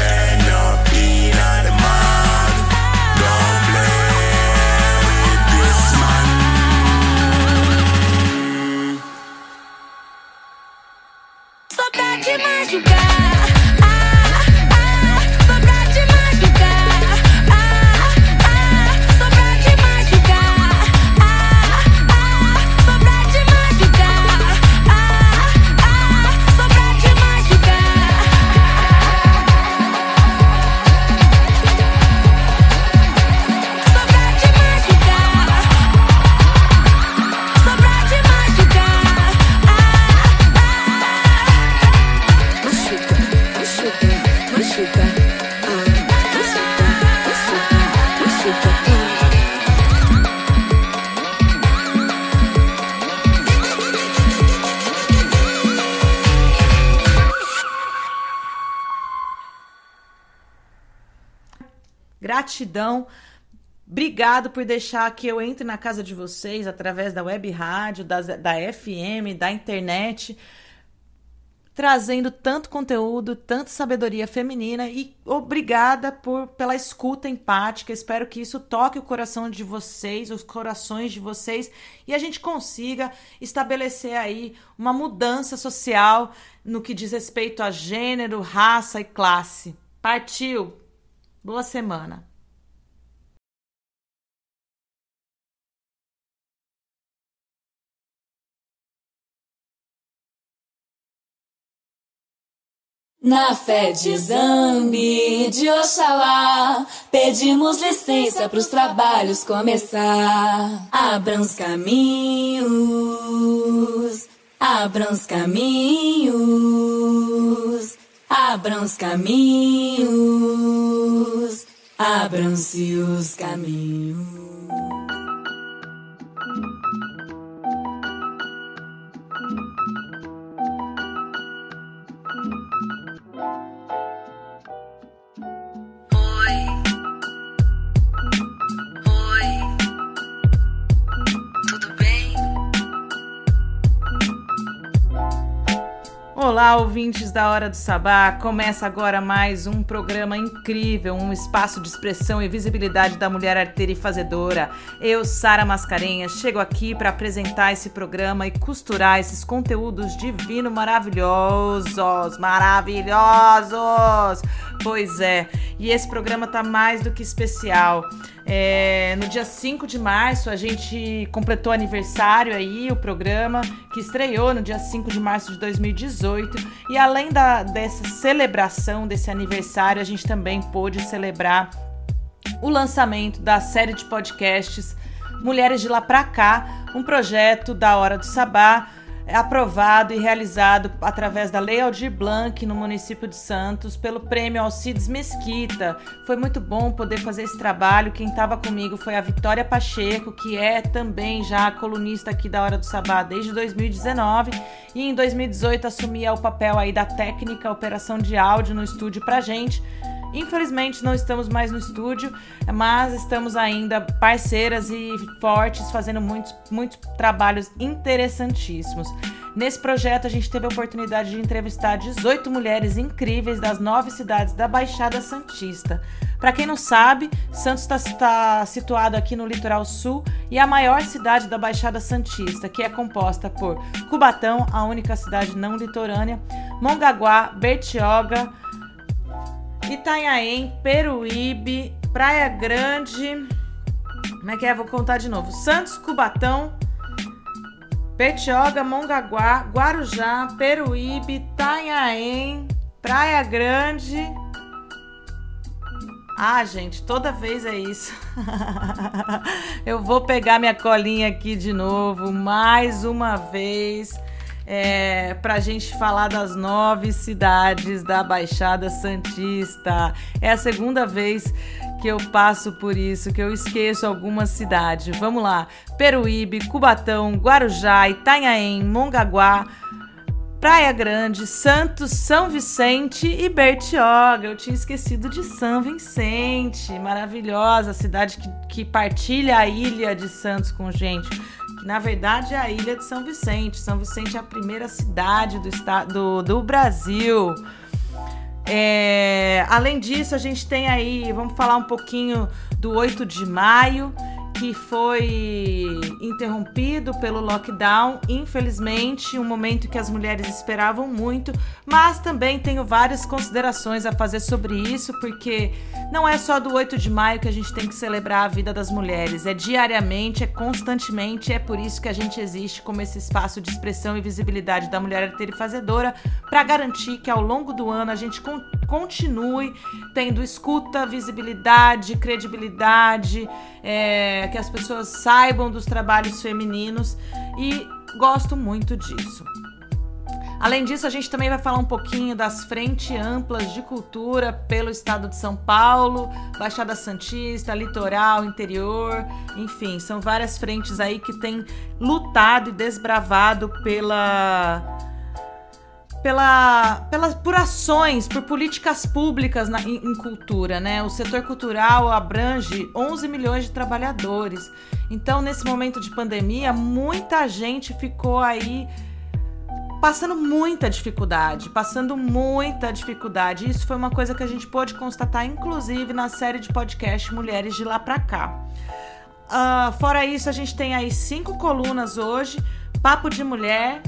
Speaker 8: Gratidão. Obrigado por deixar que eu entre na casa de vocês através da web rádio, da, da FM, da internet, trazendo tanto conteúdo, tanta sabedoria feminina e obrigada por pela escuta empática. Espero que isso toque o coração de vocês, os corações de vocês e a gente consiga estabelecer aí uma mudança social no que diz respeito a gênero, raça e classe. Partiu. Boa semana.
Speaker 2: Na fé de Zambi, de Oxalá, pedimos licença para os trabalhos começar. Abram os caminhos, abram os caminhos, abram os caminhos, abram-se os caminhos.
Speaker 8: Olá, ouvintes da Hora do Sabá. Começa agora mais um programa incrível, um espaço de expressão e visibilidade da mulher arteira e fazedora. Eu, Sara Mascarenhas, chego aqui para apresentar esse programa e costurar esses conteúdos divinos maravilhosos, maravilhosos. Pois é, e esse programa tá mais do que especial. É, no dia 5 de março, a gente completou aniversário aí, o programa, que estreou no dia 5 de março de 2018. E além da, dessa celebração, desse aniversário, a gente também pôde celebrar o lançamento da série de podcasts Mulheres de Lá Pra Cá, um projeto da Hora do Sabá, aprovado e realizado através da Lei Aldir Blanc no município de Santos pelo prêmio Alcides Mesquita. Foi muito bom poder fazer esse trabalho. Quem estava comigo foi a Vitória Pacheco, que é também já colunista aqui da Hora do Sabá desde 2019 e em 2018 assumia o papel aí da técnica operação de áudio no estúdio pra gente. Infelizmente não estamos mais no estúdio, mas estamos ainda parceiras e fortes, fazendo muitos, muitos trabalhos interessantíssimos. Nesse projeto, a gente teve a oportunidade de entrevistar 18 mulheres incríveis das nove cidades da Baixada Santista. Para quem não sabe, Santos está situado aqui no litoral sul e é a maior cidade da Baixada Santista, que é composta por Cubatão, a única cidade não litorânea, Mongaguá, Bertioga, Itanhaém, Peruíbe, Praia Grande. Como é que é? Vou contar de novo. Santos, Cubatão, Petioga, Mongaguá, Guarujá, Peruíbe, Itanhaém, Praia Grande. Ah, gente, toda vez é isso. Eu vou pegar minha colinha aqui de novo, mais uma vez é, para a gente falar das nove cidades da Baixada Santista. É a segunda vez que eu passo por isso, que eu esqueço algumas cidades. Vamos lá: Peruíbe, Cubatão, Guarujá, Itanhaém, Mongaguá. Praia Grande, Santos, São Vicente e Bertioga. Eu tinha esquecido de São Vicente, maravilhosa cidade que, que partilha a ilha de Santos com gente que na verdade é a ilha de São Vicente. São Vicente é a primeira cidade do, estado, do, Brasil. É, além disso, a gente tem aí, vamos falar um pouquinho do 8 de maio, que foi interrompido pelo lockdown, infelizmente, um momento que as mulheres esperavam muito, mas também tenho várias considerações a fazer sobre isso, porque não é só do 8 de maio que a gente tem que celebrar a vida das mulheres, é diariamente, é constantemente, é por isso que a gente existe como esse espaço de expressão e visibilidade da mulher arteira e fazedora, para garantir que ao longo do ano a gente continue tendo escuta, visibilidade, credibilidade, é, que as pessoas saibam dos trabalhos femininos e gosto muito disso. Além disso, a gente também vai falar um pouquinho das frentes amplas de cultura pelo estado de São Paulo, Baixada Santista, litoral, interior, enfim, são várias frentes aí que têm lutado e desbravado pela pela, pelas, por ações, por políticas públicas na, em, em, cultura, né? O setor cultural abrange 11 milhões de trabalhadores. Então, nesse momento de pandemia, muita gente ficou aí passando muita dificuldade, passando muita dificuldade. Isso foi uma coisa que a gente pôde constatar, inclusive, na série de podcast Mulheres de Lá Pra Cá. Uh, fora isso, a gente tem aí cinco colunas hoje: Papo de Mulher,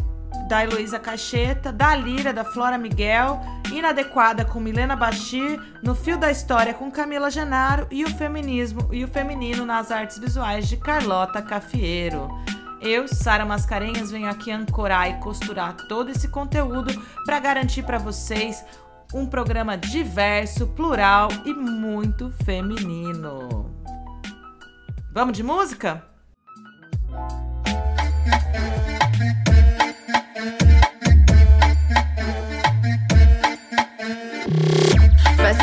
Speaker 8: da Heloísa Cacheta, da Lira, da Flora Miguel, Inadequada com Milena Bachir, No Fio da História com Camila Genaro e o Feminismo e o Feminino nas Artes Visuais de Carlota Cafiero. Eu, Sara Mascarenhas, venho aqui ancorar e costurar todo esse conteúdo para garantir para vocês um programa diverso, plural e muito feminino. Vamos de música?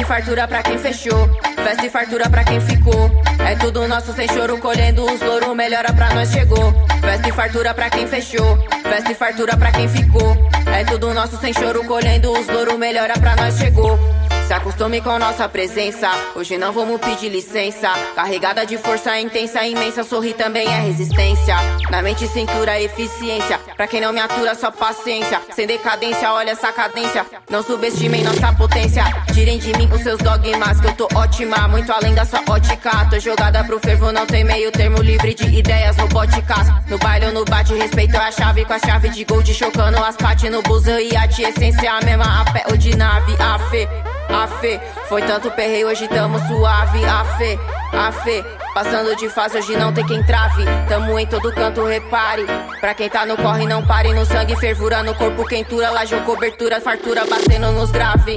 Speaker 22: Fartura pra quem fechou. Festa e fartura pra quem ficou. É tudo nosso sem choro, colhendo os louros. Melhora pra nós chegou. Festa e fartura pra quem fechou. Festa e fartura pra quem ficou. É tudo nosso sem choro, colhendo os louros. Melhora pra nós chegou. Se acostume com nossa presença. Hoje não vamos pedir licença. Carregada de força intensa, imensa. Sorrir também é resistência. Na mente, cintura, eficiência. Pra quem não me atura, só paciência. Sem decadência, olha essa cadência. Não subestimem nossa potência. Tirem de mim os seus dogmas, que eu tô ótima. Muito além da sua ótica. Tô jogada pro fervo, não tem meio termo livre de ideias robóticas. No baile ou no bate, respeito a chave com a chave de gold. Chocando as pates no busão e a essência a mesma. A pé ou de nave, a fé a fé. Foi tanto perreio, hoje tamo suave, a fé, a fé. Passando de fase, hoje não tem quem trave. Tamo em todo canto, repare. Pra quem tá no corre, não pare. No sangue, fervura, no corpo, quentura. Laje cobertura, fartura, batendo nos grave.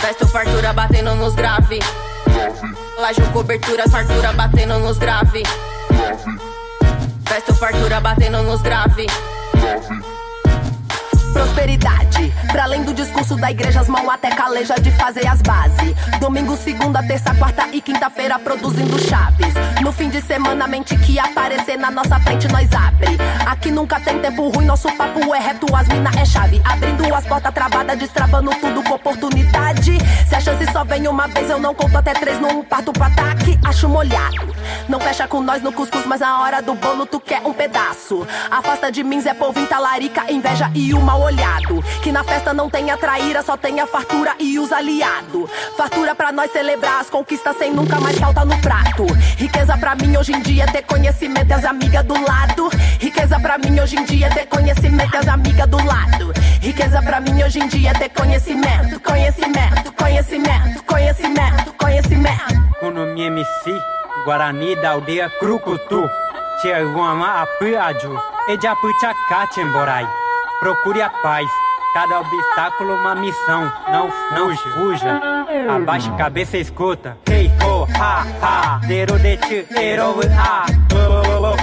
Speaker 22: Festo, fartura, batendo nos grave. Laje cobertura, fartura, batendo nos grave. Festo, fartura, batendo nos grave. Prosperidade.
Speaker 23: Pra além do discurso da igreja, as mãos até caleja de fazer as bases. Domingo, segunda, terça, quarta e quinta-feira produzindo chaves. No fim de semana, mente que aparecer na nossa frente, nós abre. Aqui nunca tem tempo ruim, nosso papo é reto, as mina é chave. Abrindo as portas travadas, destravando tudo com oportunidade. Se a chance só vem uma vez, eu não conto até três, não parto pro ataque, acho molhado. Não fecha com nós no cuscuz, mas na hora do bolo tu quer um pedaço. Afasta de mim, Zé Povinho, talarica, inveja e o mal olhado. Que na festa não tenha traíra, só tenha fartura e os aliados. Fartura pra nós celebrar as conquistas sem nunca mais falta no prato. Riqueza pra mim hoje em dia é ter conhecimento e as amigas do lado. Riqueza pra mim hoje em dia é ter conhecimento e as amigas do lado. Riqueza pra mim hoje em dia é ter conhecimento, conhecimento, conhecimento, conhecimento, conhecimento.
Speaker 24: Kunomi MC, Guarani da aldeia Crucutu, Tiaguama Apiaju, Ejapuchacachemborai. Procure a paz, cada obstáculo uma missão, não, não fuja. Abaixa a cabeça e escuta. Hey ho, ha, ha, dero de ti, ero a.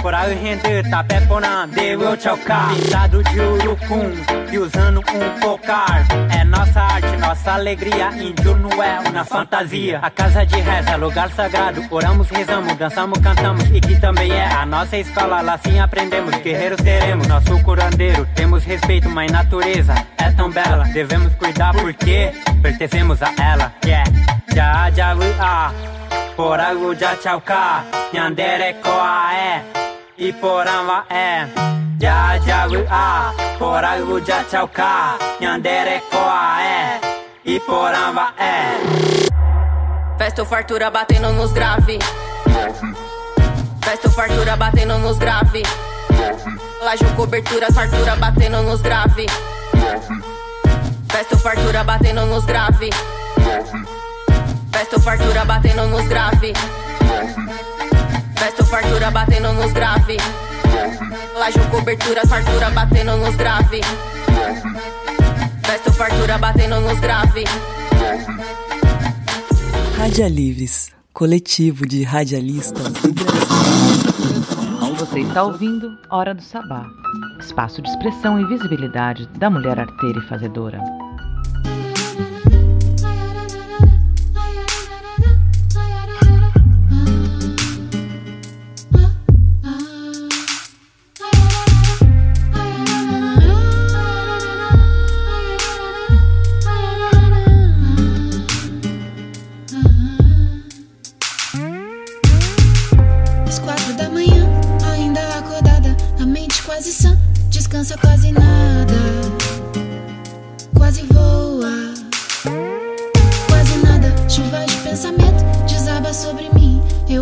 Speaker 24: Coral e render, tapé porã, devo chocar. Pintado de urucum e usando um cocar. É nossa arte, nossa alegria. Índio não é uma fantasia. A casa de reza, lugar sagrado. Oramos, rezamos, dançamos, cantamos. E que também é a nossa escola, lá sim aprendemos. Guerreiros seremos, nosso curandeiro. Temos respeito, mas natureza é tão bela. Devemos cuidar porque pertencemos a ela. Yeah, já, já, ah. Poragu já chauka, nyandere koa é. Já, nyandere koa é. E poramba é.
Speaker 23: Festo fartura batendo nos grave. Festo fartura batendo nos grave. Laje cobertura, fartura batendo nos grave. Festo fartura batendo nos grave. Festo fartura batendo nos grave. Festo fartura batendo nos grave. Laje cobertura, fartura batendo nos grave. Festo fartura batendo nos grave.
Speaker 14: Radialivres, coletivo de radialistas do Brasil.
Speaker 25: Você está ouvindo Hora do Sabá, espaço de expressão e visibilidade da mulher arteira e fazedora.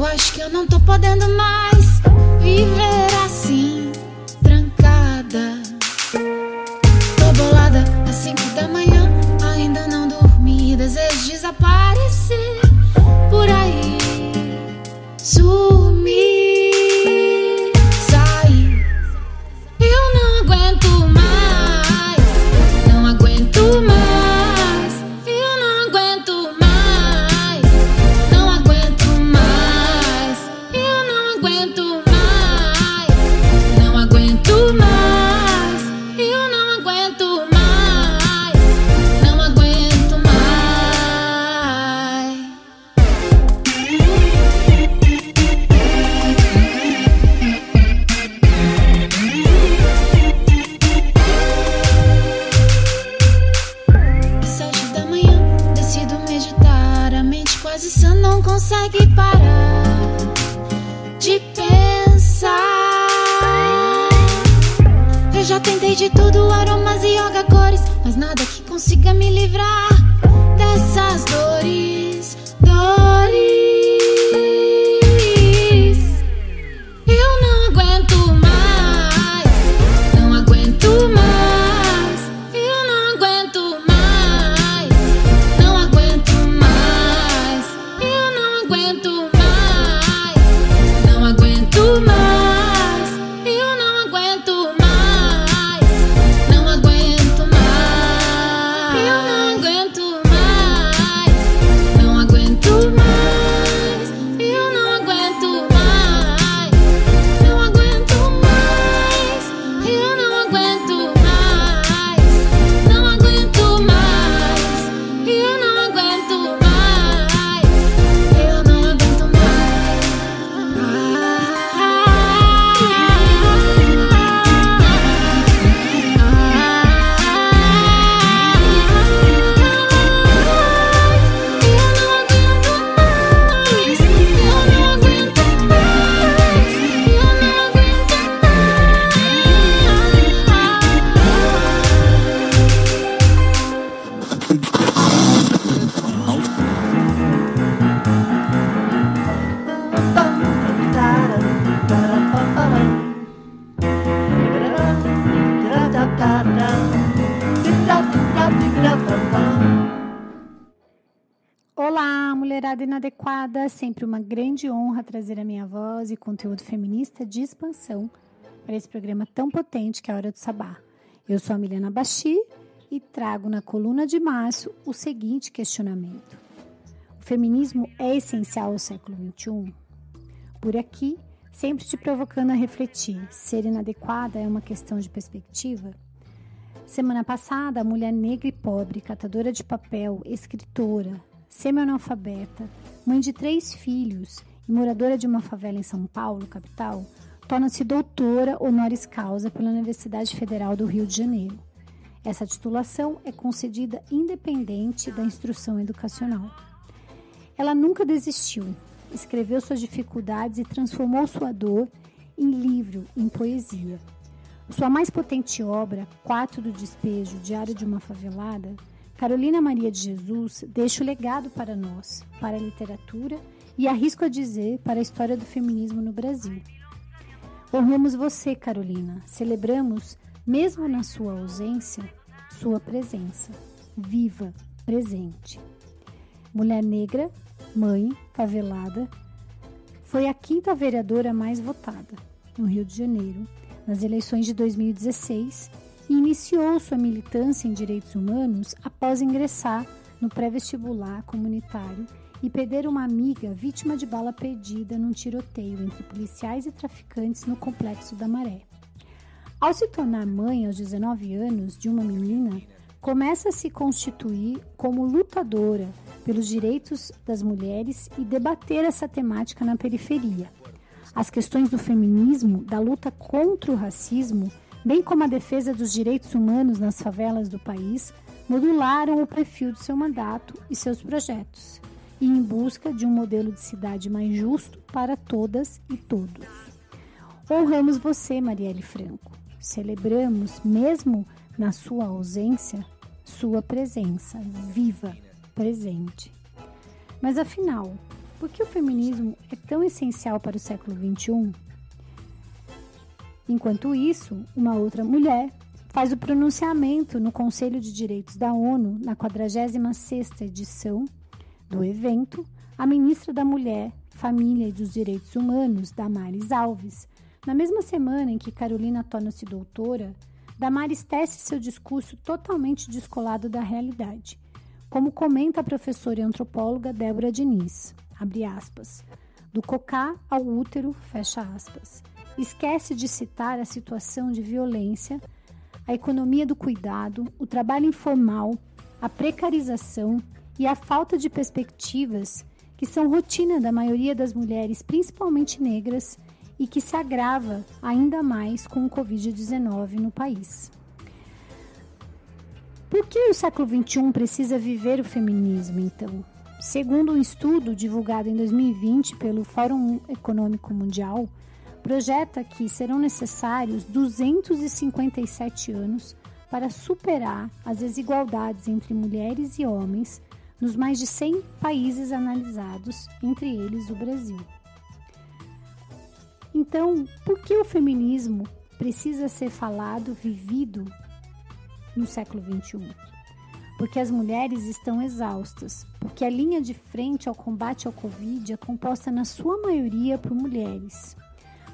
Speaker 26: Eu acho que eu não tô podendo mais viver assim, trancada. Tô bolada às cinco da manhã, ainda não dormi, desejo desaparecer por aí sumir,
Speaker 27: trazer a minha voz e conteúdo feminista de expansão para esse programa tão potente que é a Hora do Sabá. Eu sou a Milena Bachi e trago na coluna de março o seguinte questionamento: O feminismo é essencial ao século XXI? Por aqui, sempre te provocando a refletir: ser inadequada é uma questão de perspectiva? Semana passada, a mulher negra e pobre, catadora de papel, escritora, semi-analfabeta, mãe de três filhos moradora de uma favela em São Paulo, capital, torna-se doutora honoris causa pela Universidade Federal do Rio de Janeiro. Essa titulação é concedida independente da instrução educacional. Ela nunca desistiu, escreveu suas dificuldades e transformou sua dor em livro, em poesia. Sua mais potente obra, Quatro do Despejo, Diário de uma Favelada, Carolina Maria de Jesus deixa o legado para nós, para a literatura e arrisco a dizer para a história do feminismo no Brasil. Honramos você, Carolina. Celebramos, mesmo na sua ausência, sua presença. Viva, presente. Mulher negra, mãe, favelada, foi a quinta vereadora mais votada no Rio de Janeiro nas eleições de 2016 e iniciou sua militância em direitos humanos após ingressar no pré-vestibular comunitário e perder uma amiga vítima de bala perdida num tiroteio entre policiais e traficantes no Complexo da Maré. Ao se tornar mãe aos 19 anos de uma menina, começa a se constituir como lutadora pelos direitos das mulheres e debater essa temática na periferia. As questões do feminismo, da luta contra o racismo, bem como a defesa dos direitos humanos nas favelas do país, modularam o perfil do seu mandato e seus projetos, e em busca de um modelo de cidade mais justo para todas e todos. Honramos você, Marielle Franco. Celebramos, mesmo na sua ausência, sua presença viva, presente. Mas afinal, por que o feminismo é tão essencial para o século XXI? Enquanto isso, uma outra mulher faz o pronunciamento no Conselho de Direitos da ONU na 46ª edição do evento, a ministra da Mulher, Família e dos Direitos Humanos, Damares Alves. Na mesma semana em que Carolina torna-se doutora, Damares tece seu discurso totalmente descolado da realidade, como comenta a professora e antropóloga Débora Diniz abre aspas, do cocá ao útero, fecha aspas. Esquece de citar a situação de violência, a economia do cuidado, o trabalho informal, a precarização e a falta de perspectivas que são rotina da maioria das mulheres, principalmente negras, e que se agrava ainda mais com o Covid-19 no país. Por que o século XXI precisa viver o feminismo, então? Segundo um estudo divulgado em 2020 pelo Fórum Econômico Mundial, projeta que serão necessários 257 anos para superar as desigualdades entre mulheres e homens nos mais de 100 países analisados, entre eles o Brasil. Então, por que o feminismo precisa ser falado, vivido no século XXI? porque as mulheres estão exaustas, porque a linha de frente ao combate ao Covid é composta na sua maioria por mulheres.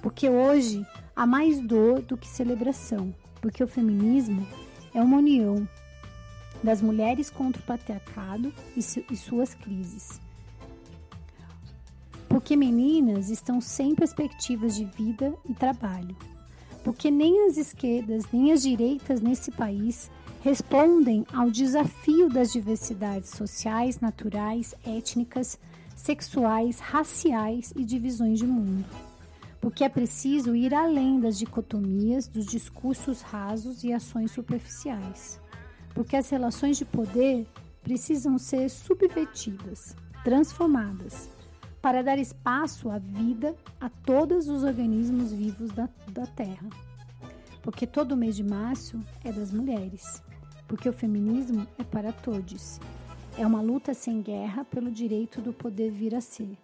Speaker 27: Porque hoje há mais dor do que celebração, porque o feminismo é uma união das mulheres contra o patriarcado e, su e suas crises. Porque meninas estão sem perspectivas de vida e trabalho. Porque nem as esquerdas nem as direitas nesse país respondem ao desafio das diversidades sociais, naturais, étnicas, sexuais, raciais e divisões de mundo. Porque é preciso ir além das dicotomias, dos discursos rasos e ações superficiais. Porque as relações de poder precisam ser subvertidas, transformadas, para dar espaço à vida a todos os organismos vivos da, da Terra. Porque todo mês de março é das mulheres porque o feminismo é para todos. É uma luta sem guerra pelo direito do poder vir a ser.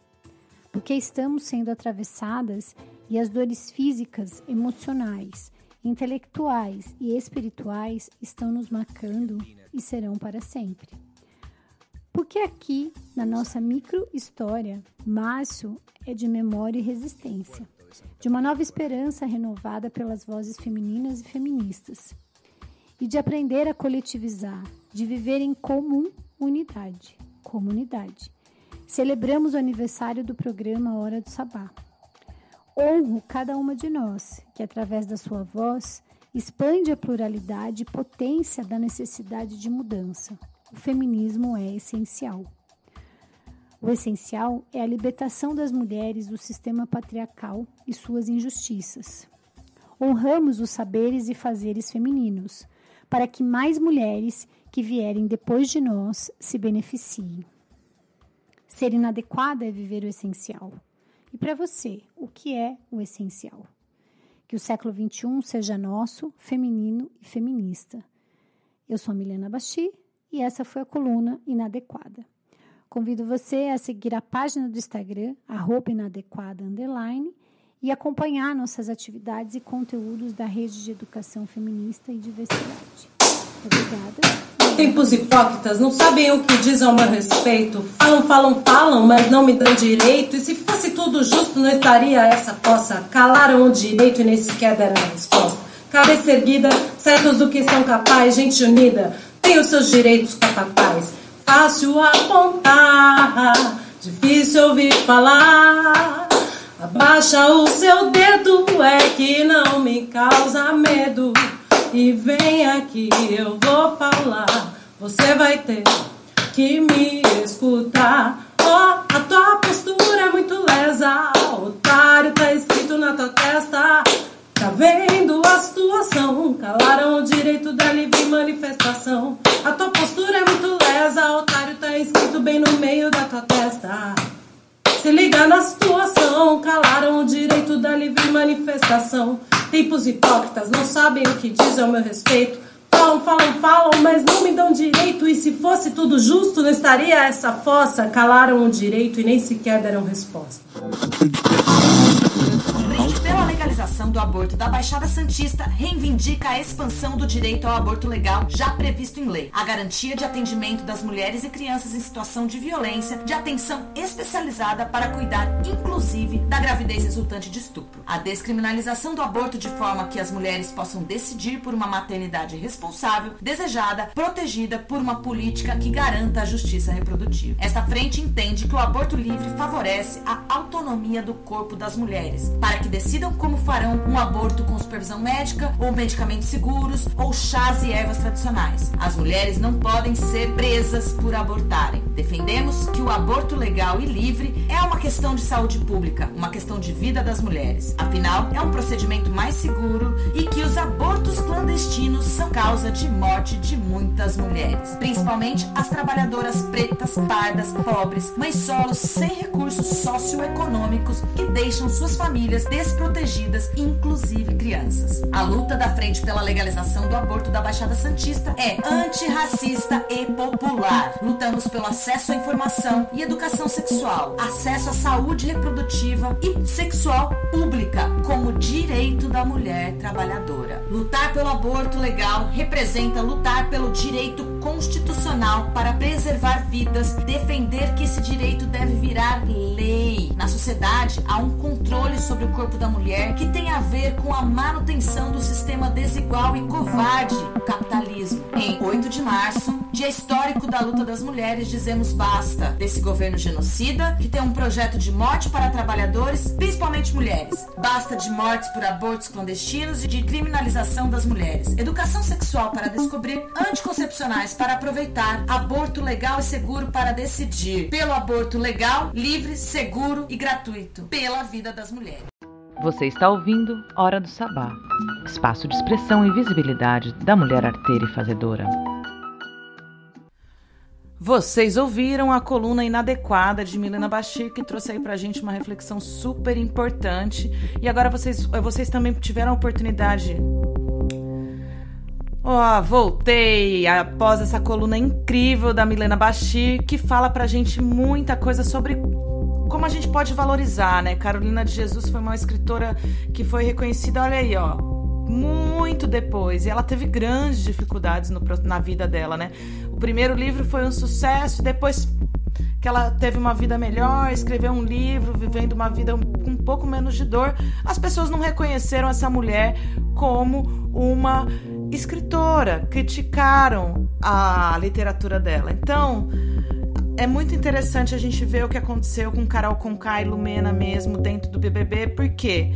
Speaker 27: Porque estamos sendo atravessadas e as dores físicas, emocionais, intelectuais e espirituais estão nos marcando e serão para sempre. Porque aqui, na nossa micro-história, Márcio é de memória e resistência, de uma nova esperança renovada pelas vozes femininas e feministas, e de aprender a coletivizar, de viver em comum unidade, comunidade. Celebramos o aniversário do programa Hora do Sabá. Honro cada uma de nós, que através da sua voz expande a pluralidade e potência da necessidade de mudança. O feminismo é essencial. O essencial é a libertação das mulheres do sistema patriarcal e suas injustiças. Honramos os saberes e fazeres femininos, para que mais mulheres que vierem depois de nós se beneficiem. Ser inadequada é viver o essencial. E para você, o que é o essencial? Que o século XXI seja nosso, feminino e feminista. Eu sou a Milena Basti e essa foi a coluna Inadequada. Convido você a seguir a página do Instagram, arroba inadequada, underline, e acompanhar nossas atividades e conteúdos da Rede de Educação Feminista e Diversidade. Obrigada.
Speaker 13: Tempos hipócritas não sabem o que dizem ao meu respeito. Falam, falam, falam, mas não me dão direito. E se fosse tudo justo, não estaria essa fossa. Calaram o direito e nem sequer deram a resposta. Cabeça erguida, certos do que são capazes, gente unida. Tem os seus direitos capazes. Fácil apontar, difícil ouvir falar. Abaixa o seu dedo, é que não me causa medo e vem aqui, eu vou falar. Você vai ter que me escutar. Oh, a tua postura é muito lesa. Otário tá escrito na tua testa. Tá vendo a situação? Calaram o direito da livre manifestação. A tua postura é muito lesa. Otário tá escrito bem no meio da tua testa. Se liga na situação, calaram o direito da livre manifestação. Tempos hipócritas não sabem o que dizem ao meu respeito. Falam, falam, falam, mas não me dão direito. E se fosse tudo justo, não estaria essa fossa. Calaram o direito e nem sequer deram resposta.
Speaker 28: Legalização do aborto. Da Baixada Santista, reivindica a expansão do direito ao aborto legal já previsto em lei, a garantia de atendimento das mulheres e crianças em situação de violência, de atenção especializada para cuidar, inclusive, da gravidez resultante de estupro, a descriminalização do aborto de forma que as mulheres possam decidir por uma maternidade responsável, desejada, protegida por uma política que garanta a justiça reprodutiva. Esta frente entende que o aborto livre favorece a autonomia do corpo das mulheres, para que decidam como farão um aborto com supervisão médica, ou medicamentos seguros, ou chás e ervas tradicionais. As mulheres não podem ser presas por abortarem. Defendemos que o aborto legal e livre é uma questão de saúde pública, uma questão de vida das mulheres. Afinal, é um procedimento mais seguro e que os abortos clandestinos são causa de morte de muitas mulheres, principalmente as trabalhadoras pretas, pardas, pobres, mães solos sem recursos socioeconômicos que deixam suas famílias desprotegidas, inclusive crianças. A luta da frente pela legalização do aborto da Baixada Santista é antirracista e popular. Lutamos pelo acesso à informação e educação sexual, acesso à saúde reprodutiva e sexual pública como direito da mulher trabalhadora. Lutar pelo aborto legal representa lutar pelo direito constitucional para preservar vidas, defender que esse direito deve virar lei. Na sociedade, há um controle sobre o corpo da mulher que tem a ver com a manutenção do sistema desigual e covarde, capitalismo. Em 8 de março, dia histórico da luta das mulheres, dizemos basta desse governo genocida que tem um projeto de morte para trabalhadores, principalmente mulheres. Basta de mortes por abortos clandestinos e de criminalização das mulheres. Educação sexual para descobrir, anticoncepcionais para aproveitar, aborto legal e seguro para decidir. Pelo aborto legal, livre, seguro e gratuito. Pela vida das mulheres.
Speaker 29: Você está ouvindo Hora do Sabá, espaço de expressão e visibilidade da mulher arteira e fazedora.
Speaker 8: Vocês ouviram a coluna inadequada de Milena Bashir, que trouxe aí pra gente uma reflexão super importante. E agora vocês, vocês também tiveram a oportunidade. Ó, oh, voltei após essa coluna incrível da Milena Bashir, que fala pra gente muita coisa sobre como a gente pode valorizar, né? Carolina de Jesus foi uma escritora que foi reconhecida, olha aí, ó, muito depois. E ela teve grandes dificuldades no, na vida dela, né? O primeiro livro foi um sucesso, depois que ela teve uma vida melhor, escreveu um livro, vivendo uma vida com um pouco menos de dor, as pessoas não reconheceram essa mulher como uma escritora, criticaram a literatura dela. Então, é muito interessante a gente ver o que aconteceu com Carol Conká e Lumena mesmo dentro do BBB, porque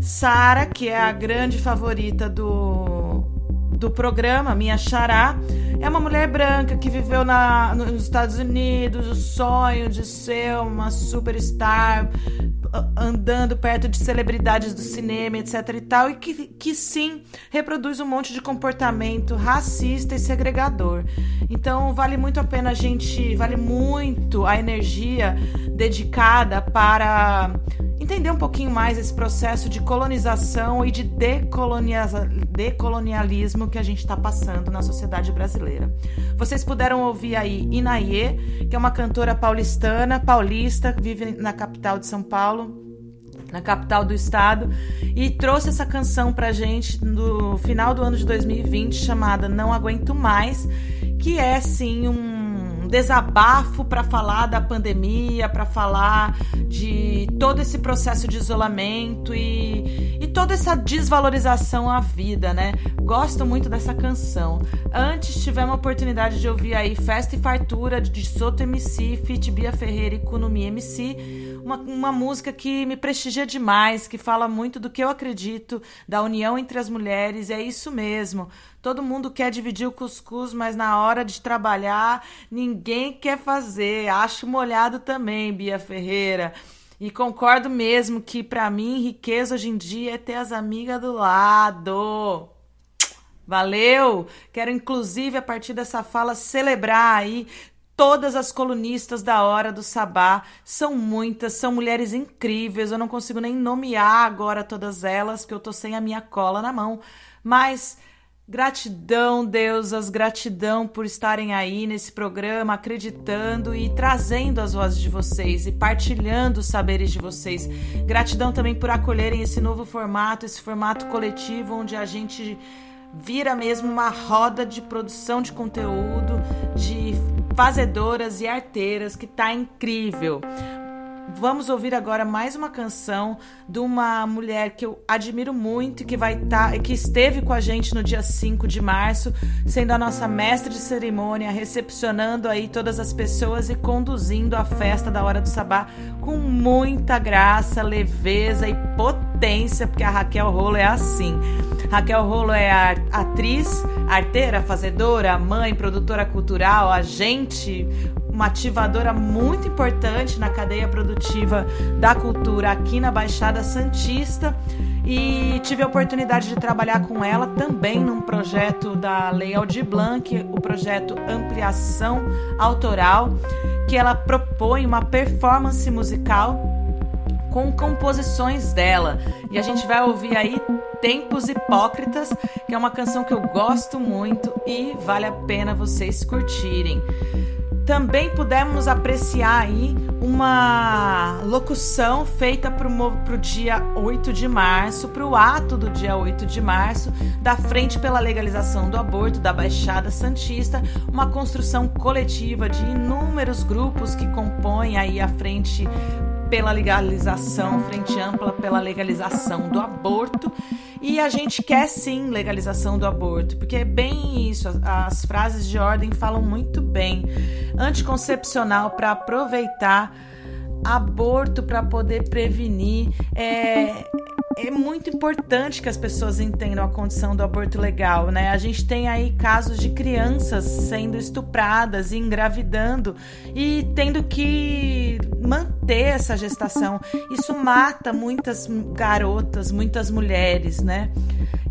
Speaker 8: Sara, que é a grande favorita do, do programa, minha xará, é uma mulher branca que viveu na, nos Estados Unidos, o sonho de ser uma superstar, andando perto de celebridades do cinema, etc e tal, e que, que sim reproduz um monte de comportamento racista e segregador. Então vale muito a pena a gente, vale muito a energia dedicada para entender um pouquinho mais esse processo de colonização e de decolonialismo que a gente está passando na sociedade brasileira. Vocês puderam ouvir aí Inaie, que é uma cantora paulistana, paulista, vive na capital de São Paulo, na capital do estado, e trouxe essa canção pra gente no final do ano de 2020 chamada Não Aguento Mais, que é sim um desabafo para falar da pandemia, para falar de todo esse processo de isolamento e, e toda essa desvalorização à vida, né? Gosto muito dessa canção. Antes tivemos a oportunidade de ouvir aí Festa e Fartura de Soto MC, Fit Bia Ferreira e Kunumi MC uma, uma música que me prestigia demais, que fala muito do que eu acredito, da união entre as mulheres, é isso mesmo. Todo mundo quer dividir o cuscuz, mas na hora de trabalhar, ninguém quer fazer. Acho molhado também, Bia Ferreira. E concordo mesmo que para mim riqueza hoje em dia é ter as amigas do lado. Valeu! Quero inclusive a partir dessa fala celebrar aí Todas as colunistas da Hora do Sabá são muitas, são mulheres incríveis. Eu não consigo nem nomear agora todas elas, que eu tô sem a minha cola na mão. Mas gratidão, deusas, gratidão por estarem aí nesse programa, acreditando e trazendo as vozes de vocês e partilhando os saberes de vocês. Gratidão também por acolherem esse novo formato, esse formato coletivo onde a gente vira mesmo uma roda de produção de conteúdo, de fazedoras e arteiras, que tá incrível. Vamos ouvir agora mais uma canção de uma mulher que eu admiro muito e que vai estar, tá, que esteve com a gente no dia 5 de março, sendo a nossa mestre de cerimônia, recepcionando aí todas as pessoas e conduzindo a festa da Hora do Sabá com muita graça, leveza e potência, porque a Raquel Rolo é assim. Raquel Rolo é atriz, arteira, fazedora, mãe, produtora cultural, agente, uma ativadora muito importante na cadeia produtiva da cultura aqui na Baixada Santista e tive a oportunidade de trabalhar com ela também num projeto da Lei Aldir Blanc, o projeto Ampliação Autoral, que ela propõe uma performance musical com composições dela. E a gente vai ouvir aí Tempos Hipócritas, que é uma canção que eu gosto muito e vale a pena vocês curtirem. Também pudemos apreciar aí uma locução feita para o dia 8 de março, para o ato do dia 8 de março, da Frente pela Legalização do Aborto da Baixada Santista, uma construção coletiva de inúmeros grupos que compõem aí a Frente pela legalização, frente ampla pela legalização do aborto. E a gente quer sim legalização do aborto, porque é bem isso, as, as frases de ordem falam muito bem. Anticoncepcional para aproveitar, aborto para poder prevenir. É, é muito importante que as pessoas entendam a condição do aborto legal, né? A gente tem aí casos de crianças sendo estupradas e engravidando e tendo que manter essa gestação. Isso mata muitas garotas, muitas mulheres, né?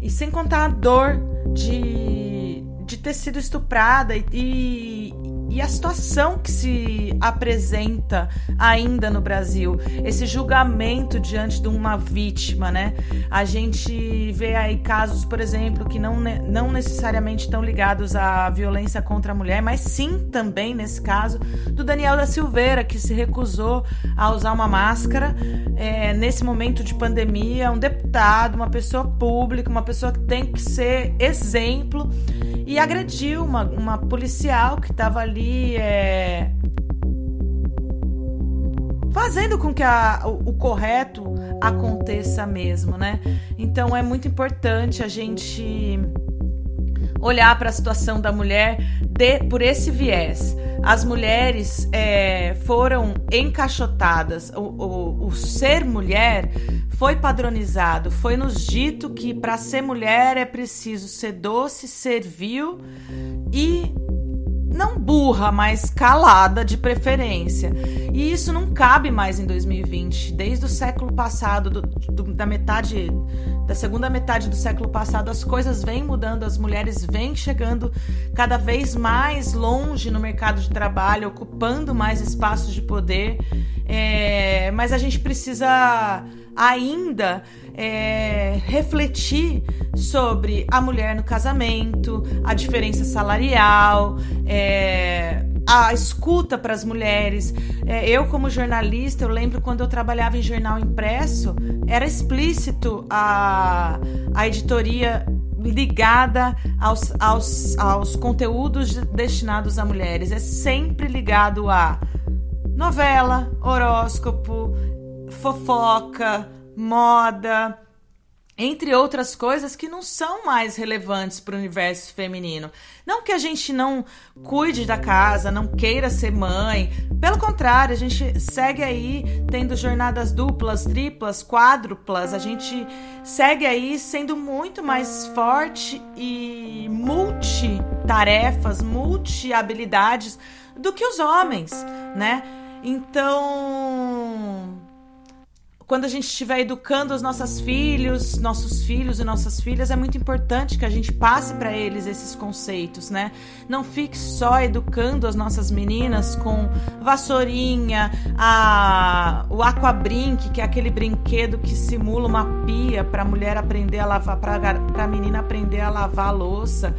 Speaker 8: E sem contar a dor de, de ter sido estuprada e, e a situação que se apresenta ainda no Brasil, esse julgamento diante de uma vítima, né? A gente vê aí casos, por exemplo, que não, não necessariamente estão ligados à violência contra a mulher, mas sim também, nesse caso, do Daniel da Silveira, que se recusou a usar uma máscara é, nesse momento de pandemia, um deputado, uma pessoa pública, uma pessoa que tem que ser exemplo e agrediu uma, uma policial que estava ali é, fazendo com que a, o, o, correto aconteça mesmo, né? Então é muito importante a gente olhar para a situação da mulher de, por esse viés. As mulheres é, foram encaixotadas, o, o, o ser mulher foi padronizado, foi nos dito que para ser mulher é preciso ser doce, servil e não burra, mas calada de preferência. E isso não cabe mais em 2020. Desde o século passado, do, do, da metade, da segunda metade do século passado, as coisas vêm mudando, as mulheres vêm chegando cada vez mais longe no mercado de trabalho, ocupando mais espaços de poder. É, mas a gente precisa ainda é, refletir sobre a mulher no casamento, a diferença salarial, é, a escuta para as mulheres. É, eu, como jornalista, eu lembro quando eu trabalhava em jornal impresso, era explícito a, a editoria ligada aos, aos, aos conteúdos destinados a mulheres. É sempre ligado a novela, horóscopo, fofoca, moda, entre outras coisas que não são mais relevantes para o universo feminino. Não que a gente não cuide da casa, não queira ser mãe, pelo contrário, a gente segue aí tendo jornadas duplas, triplas, quádruplas, a gente segue aí sendo muito mais forte e multitarefas, multi-habilidades do que os homens, né? Então, quando a gente estiver educando os nossos filhos, nossos filhos e nossas filhas, é muito importante que a gente passe para eles esses conceitos, né? Não fique só educando as nossas meninas com vassourinha, a, o aquabrink, que é aquele brinquedo que simula uma pia para a mulher aprender a lavar, para a menina aprender a lavar a louça,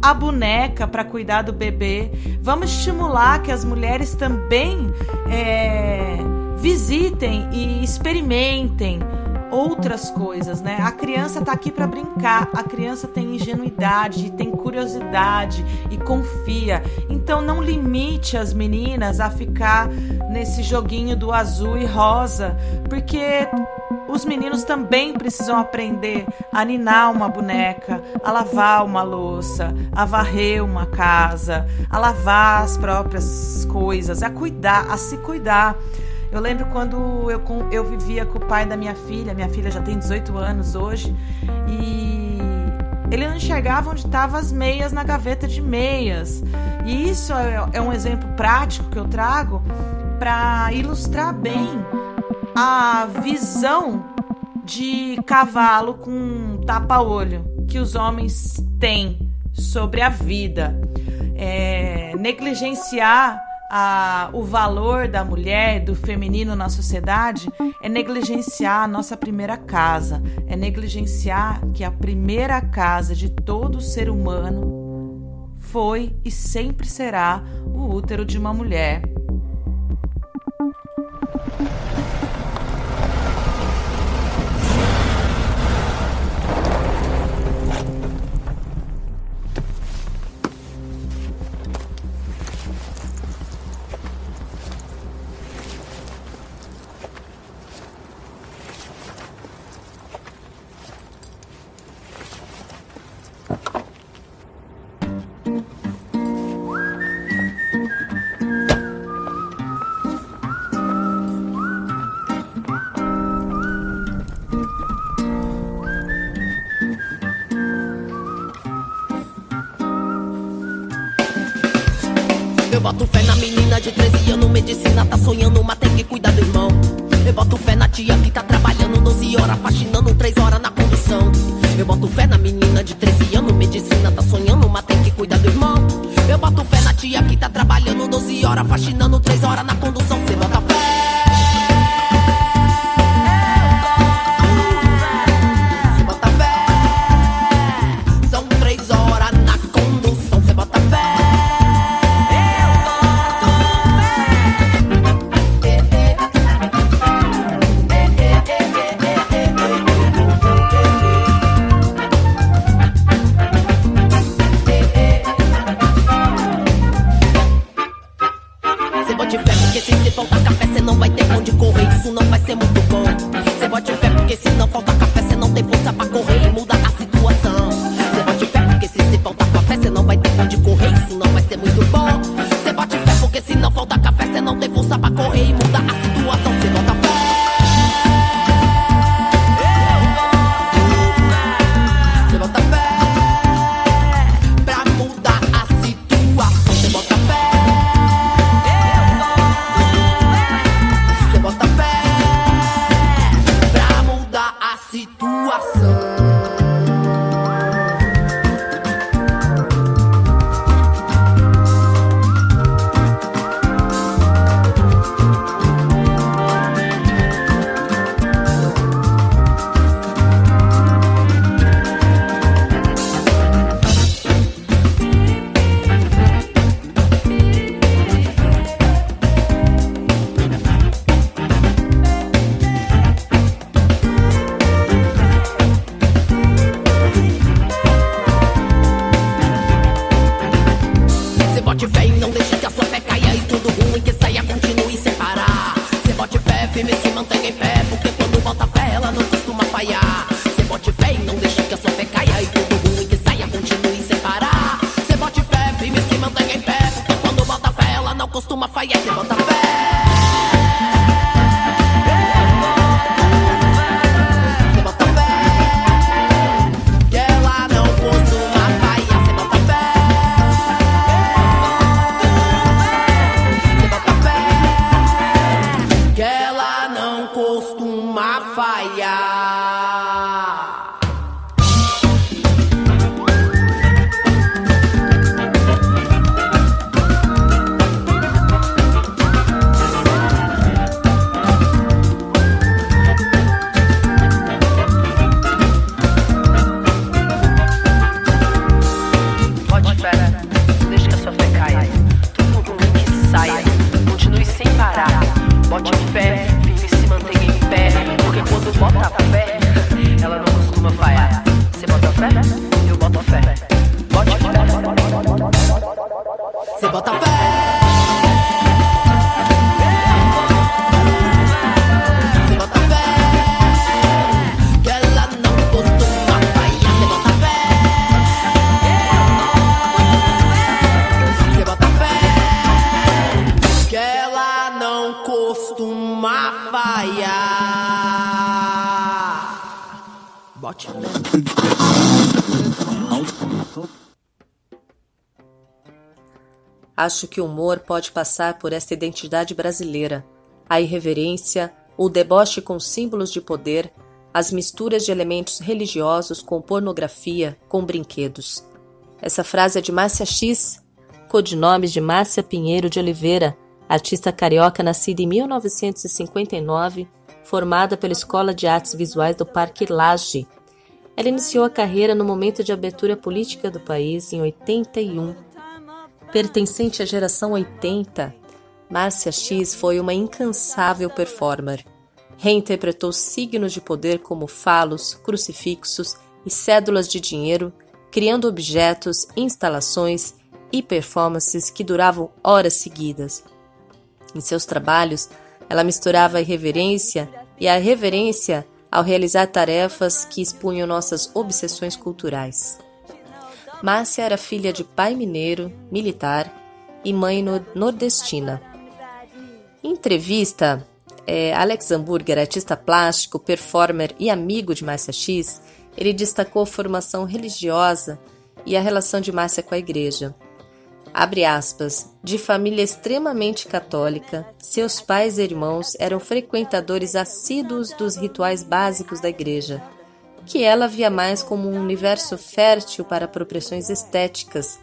Speaker 8: a boneca para cuidar do bebê. Vamos estimular que as mulheres também. É, visitem e experimentem outras coisas, né? A criança tá aqui para brincar, a criança tem ingenuidade, tem curiosidade e confia. Então não limite as meninas a ficar nesse joguinho do azul e rosa, porque os meninos também precisam aprender a ninar uma boneca, a lavar uma louça, a varrer uma casa, a lavar as próprias coisas, a cuidar, a se cuidar. Eu lembro quando eu, eu vivia com o pai da minha filha, minha filha já tem 18 anos hoje, e ele não enxergava onde estavam as meias na gaveta de meias. E isso é, é um exemplo prático que eu trago para ilustrar bem a visão de cavalo com tapa-olho que os homens têm sobre a vida. É, negligenciar a, o valor da mulher, do feminino na sociedade, é negligenciar a nossa primeira casa, é negligenciar que a primeira casa de todo ser humano foi e sempre será o útero de uma mulher.
Speaker 23: Tia que tá trabalhando 12 horas, faxinando 3 horas na condução. Eu boto fé na menina de 13 anos, medicina tá sonhando, mas tem que cuidar do irmão. Eu boto fé na tia que tá trabalhando 12 horas faxinando, 3 horas na condução. Não faltar café cê não tem força pra correr
Speaker 30: Acho que o humor pode passar por esta identidade brasileira, a irreverência, o deboche com símbolos de poder, as misturas de elementos religiosos com pornografia, com brinquedos. Essa frase é de Márcia X, codinomes de Márcia Pinheiro de Oliveira, artista carioca nascida em 1959, formada pela Escola de Artes Visuais do Parque Lage. Ela iniciou a carreira no momento de abertura política do país em 81. Pertencente à geração 80, Márcia X foi uma incansável performer. Reinterpretou signos de poder como falos, crucifixos e cédulas de dinheiro, criando objetos, instalações e performances que duravam horas seguidas. Em seus trabalhos, ela misturava a irreverência e a reverência ao realizar tarefas que expunham nossas obsessões culturais. Márcia era filha de pai mineiro, militar, e mãe nordestina. Em entrevista, é, Alex Hamburger, artista plástico, performer e amigo de Márcia X, ele destacou a formação religiosa e a relação de Márcia com a igreja. Abre aspas, de família extremamente católica, seus pais e irmãos eram frequentadores assíduos dos rituais básicos da igreja, que ela via mais como um universo fértil para apropriações estéticas,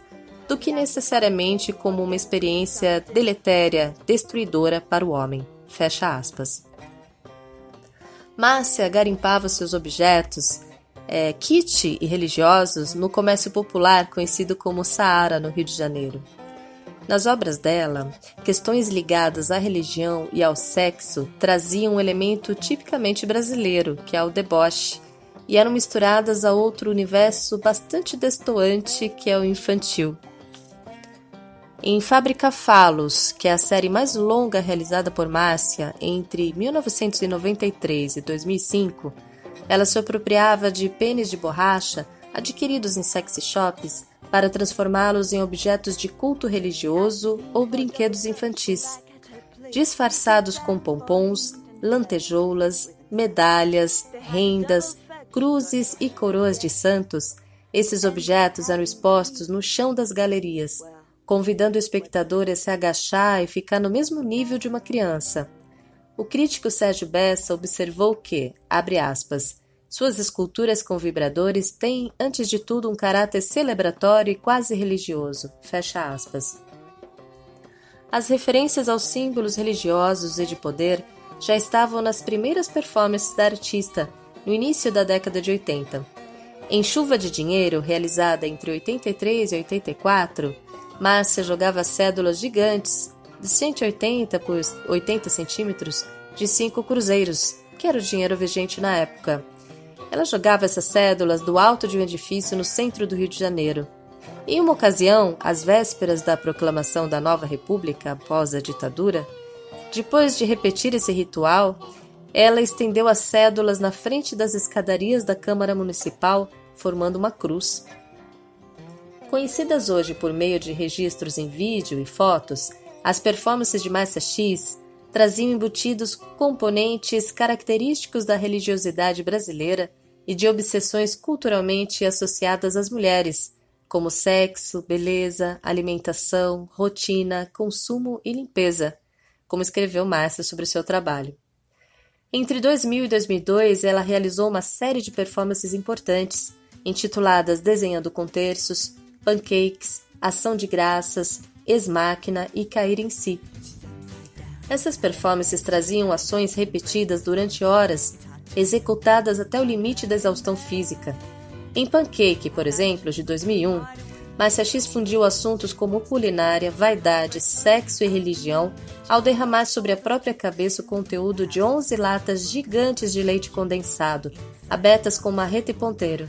Speaker 30: do que necessariamente como uma experiência deletéria, destruidora para o homem. Fecha aspas. Márcia garimpava seus objetos, é, kit e religiosos no comércio popular conhecido como Saara, no Rio de Janeiro. Nas obras dela, questões ligadas à religião e ao sexo traziam um elemento tipicamente brasileiro, que é o deboche, e eram misturadas a outro universo bastante destoante, que é o infantil. Em Fábrica Falos, que é a série mais longa realizada por Márcia entre 1993 e 2005, ela se apropriava de pênis de borracha adquiridos em sexy shops para transformá-los em objetos de culto religioso ou brinquedos infantis, disfarçados com pompons, lantejoulas, medalhas, rendas, cruzes e coroas de santos. Esses objetos eram expostos no chão das galerias, convidando o espectador a se agachar e ficar no mesmo nível de uma criança. O crítico Sérgio Bessa observou que, abre aspas, suas esculturas com vibradores têm, antes de tudo, um caráter celebratório e quase religioso. Fecha aspas. As referências aos símbolos religiosos e de poder já estavam nas primeiras performances da artista, no início da década de 80. Em Chuva de Dinheiro, realizada entre 83 e 84, Márcia jogava cédulas gigantes de 180 por 80 centímetros de cinco cruzeiros, que era o dinheiro vigente na época, ela jogava essas cédulas do alto de um edifício no centro do Rio de Janeiro. Em uma ocasião, às vésperas da proclamação da nova república após a ditadura, depois de repetir esse ritual, ela estendeu as cédulas na frente das escadarias da Câmara Municipal, formando uma cruz. Conhecidas hoje por meio de registros em vídeo e fotos, as performances de Márcia X traziam embutidos componentes característicos da religiosidade brasileira e de obsessões culturalmente associadas às mulheres, como sexo, beleza, alimentação, rotina, consumo e limpeza, como escreveu Márcia sobre o seu trabalho. Entre 2000 e 2002, ela realizou uma série de performances importantes, intituladas Desenhando com Terços, Pancakes, Ação de Graças, Ex-Máquina e Cair em Si. Essas performances traziam ações repetidas durante horas executadas até o limite da exaustão física. Em Pancake, por exemplo, de 2001, Márcia X fundiu assuntos como culinária, vaidade, sexo e religião ao derramar sobre a própria cabeça o conteúdo de 11 latas gigantes de leite condensado, abertas com marreta e ponteiro.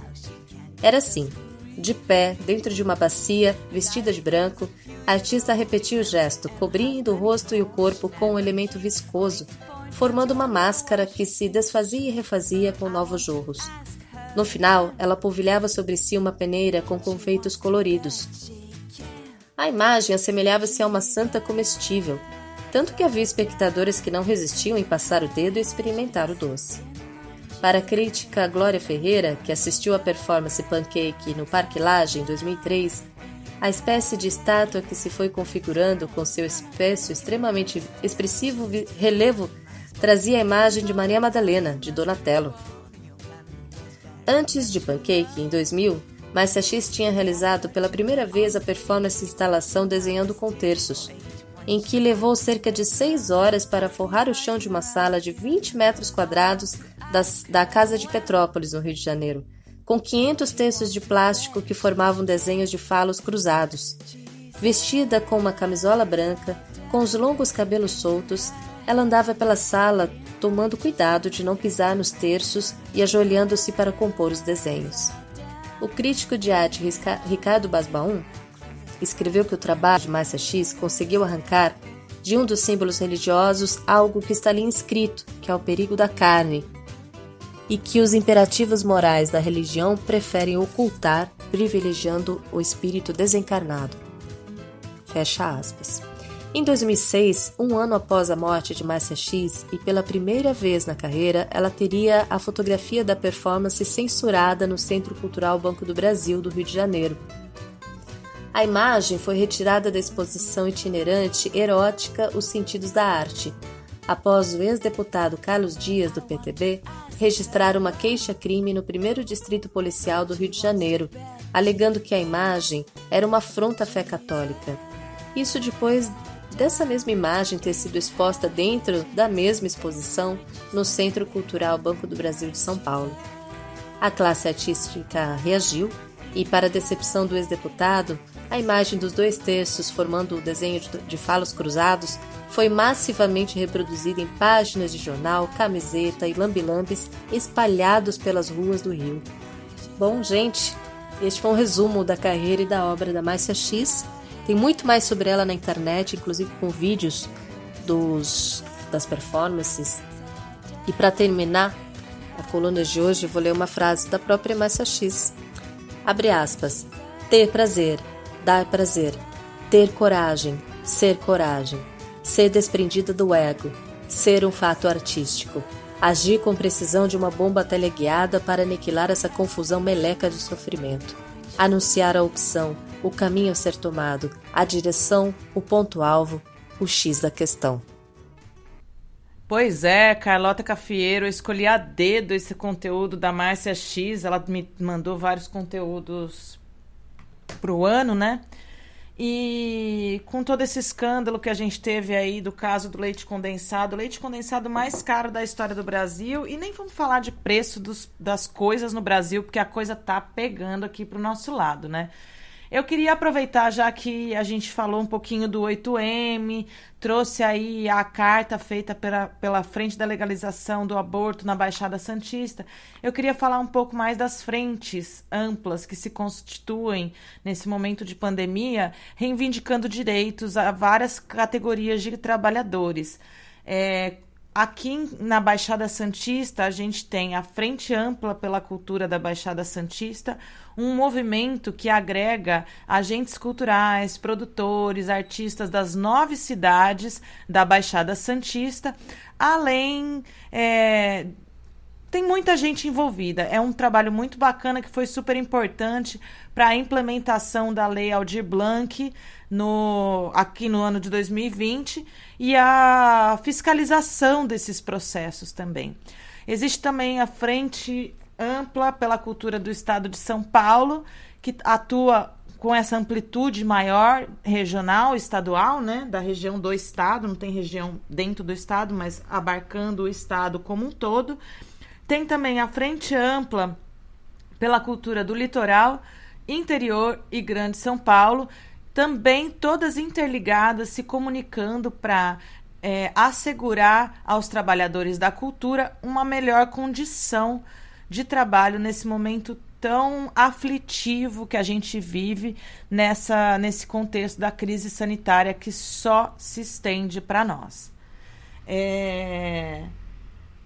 Speaker 30: Era assim: de pé, dentro de uma bacia, vestida de branco, a artista repetia o gesto, cobrindo o rosto e o corpo com um elemento viscoso, formando uma máscara que se desfazia e refazia com novos jorros. No final, ela polvilhava sobre si uma peneira com confeitos coloridos. A imagem assemelhava-se a uma santa comestível, tanto que havia espectadores que não resistiam em passar o dedo e experimentar o doce. Para a crítica Glória Ferreira, que assistiu à performance Pancake no Parque Lage em 2003, a espécie de estátua que se foi configurando com seu espesso extremamente expressivo relevo trazia a imagem de Maria Madalena, de Donatello. Antes de Pancake, em 2000, Márcia X tinha realizado pela primeira vez a performance instalação Desenhando com Terços, em que levou cerca de seis horas para forrar o chão de uma sala de 20 metros quadrados das, da Casa de Petrópolis, no Rio de Janeiro, com 500 terços de plástico que formavam desenhos de falos cruzados. Vestida com uma camisola branca, com os longos cabelos soltos, ela andava pela sala, tomando cuidado de não pisar nos terços e ajoelhando-se para compor os desenhos. O crítico de arte Ricardo Basbaum escreveu que o trabalho de Márcia X conseguiu arrancar de um dos símbolos religiosos algo que está ali inscrito, que é o perigo da carne, e que os imperativos morais da religião preferem ocultar, privilegiando o espírito desencarnado. Fecha aspas. Em 2006, um ano após a morte de Márcia X, e pela primeira vez na carreira, ela teria a fotografia da performance censurada no Centro Cultural Banco do Brasil, do Rio de Janeiro. A imagem foi retirada da exposição itinerante erótica Os Sentidos da Arte, após o ex-deputado Carlos Dias, do PTB, registrar uma queixa-crime no primeiro distrito policial do Rio de Janeiro, alegando que a imagem era uma afronta à fé católica. Isso depois dessa mesma imagem ter sido exposta dentro da mesma exposição no Centro Cultural Banco do Brasil de São Paulo. A classe artística reagiu e, para a decepção do ex-deputado, a imagem dos dois terços formando o desenho de falos cruzados foi massivamente reproduzida em páginas de jornal, camiseta e lambilambes espalhados pelas ruas do Rio. Bom, gente, este foi um resumo da carreira e da obra da Márcia X. Tem muito mais sobre ela na internet, inclusive com vídeos dos, das performances. E para terminar a coluna de hoje, eu vou ler uma frase da própria Márcia X. Abre aspas. Ter prazer, dar prazer. Ter coragem, ser coragem ser desprendida do ego, ser um fato artístico, agir com precisão de uma bomba teleguiada para aniquilar essa confusão meleca de sofrimento, anunciar a opção, o caminho a ser tomado, a direção, o ponto-alvo, o X da questão.
Speaker 8: Pois é, Carlota Cafieiro, eu escolhi a dedo esse conteúdo da Márcia X, ela me mandou vários conteúdos pro ano, né? E com todo esse escândalo que a gente teve aí do caso do leite condensado, leite condensado mais caro da história do Brasil, e nem vamos falar de preço dos, das coisas no Brasil, porque a coisa tá pegando aqui pro nosso lado, né? Eu queria aproveitar, já que a gente falou um pouquinho do 8M, trouxe aí a carta feita pela, pela frente da legalização do aborto na Baixada Santista, eu queria falar um pouco mais das frentes amplas que se constituem nesse momento de pandemia, reivindicando direitos a várias categorias de trabalhadores. É, Aqui na Baixada Santista, a gente tem a Frente Ampla pela Cultura da Baixada Santista, um movimento que agrega agentes culturais, produtores, artistas das nove cidades da Baixada Santista, além é, tem muita gente envolvida. É um trabalho muito bacana que foi super importante para a implementação da Lei Aldir Blanc no, aqui no ano de 2020 e a fiscalização desses processos também. Existe também a Frente Ampla pela Cultura do Estado de São Paulo, que atua com essa amplitude maior regional, estadual, né, da região do estado, não tem região dentro do estado, mas abarcando o estado como um todo. Tem também a frente ampla pela cultura do litoral, interior e Grande São Paulo, também todas interligadas, se comunicando para é, assegurar aos trabalhadores da cultura uma melhor condição de trabalho nesse momento tão aflitivo que a gente vive nessa nesse contexto da crise sanitária que só se estende para nós. É...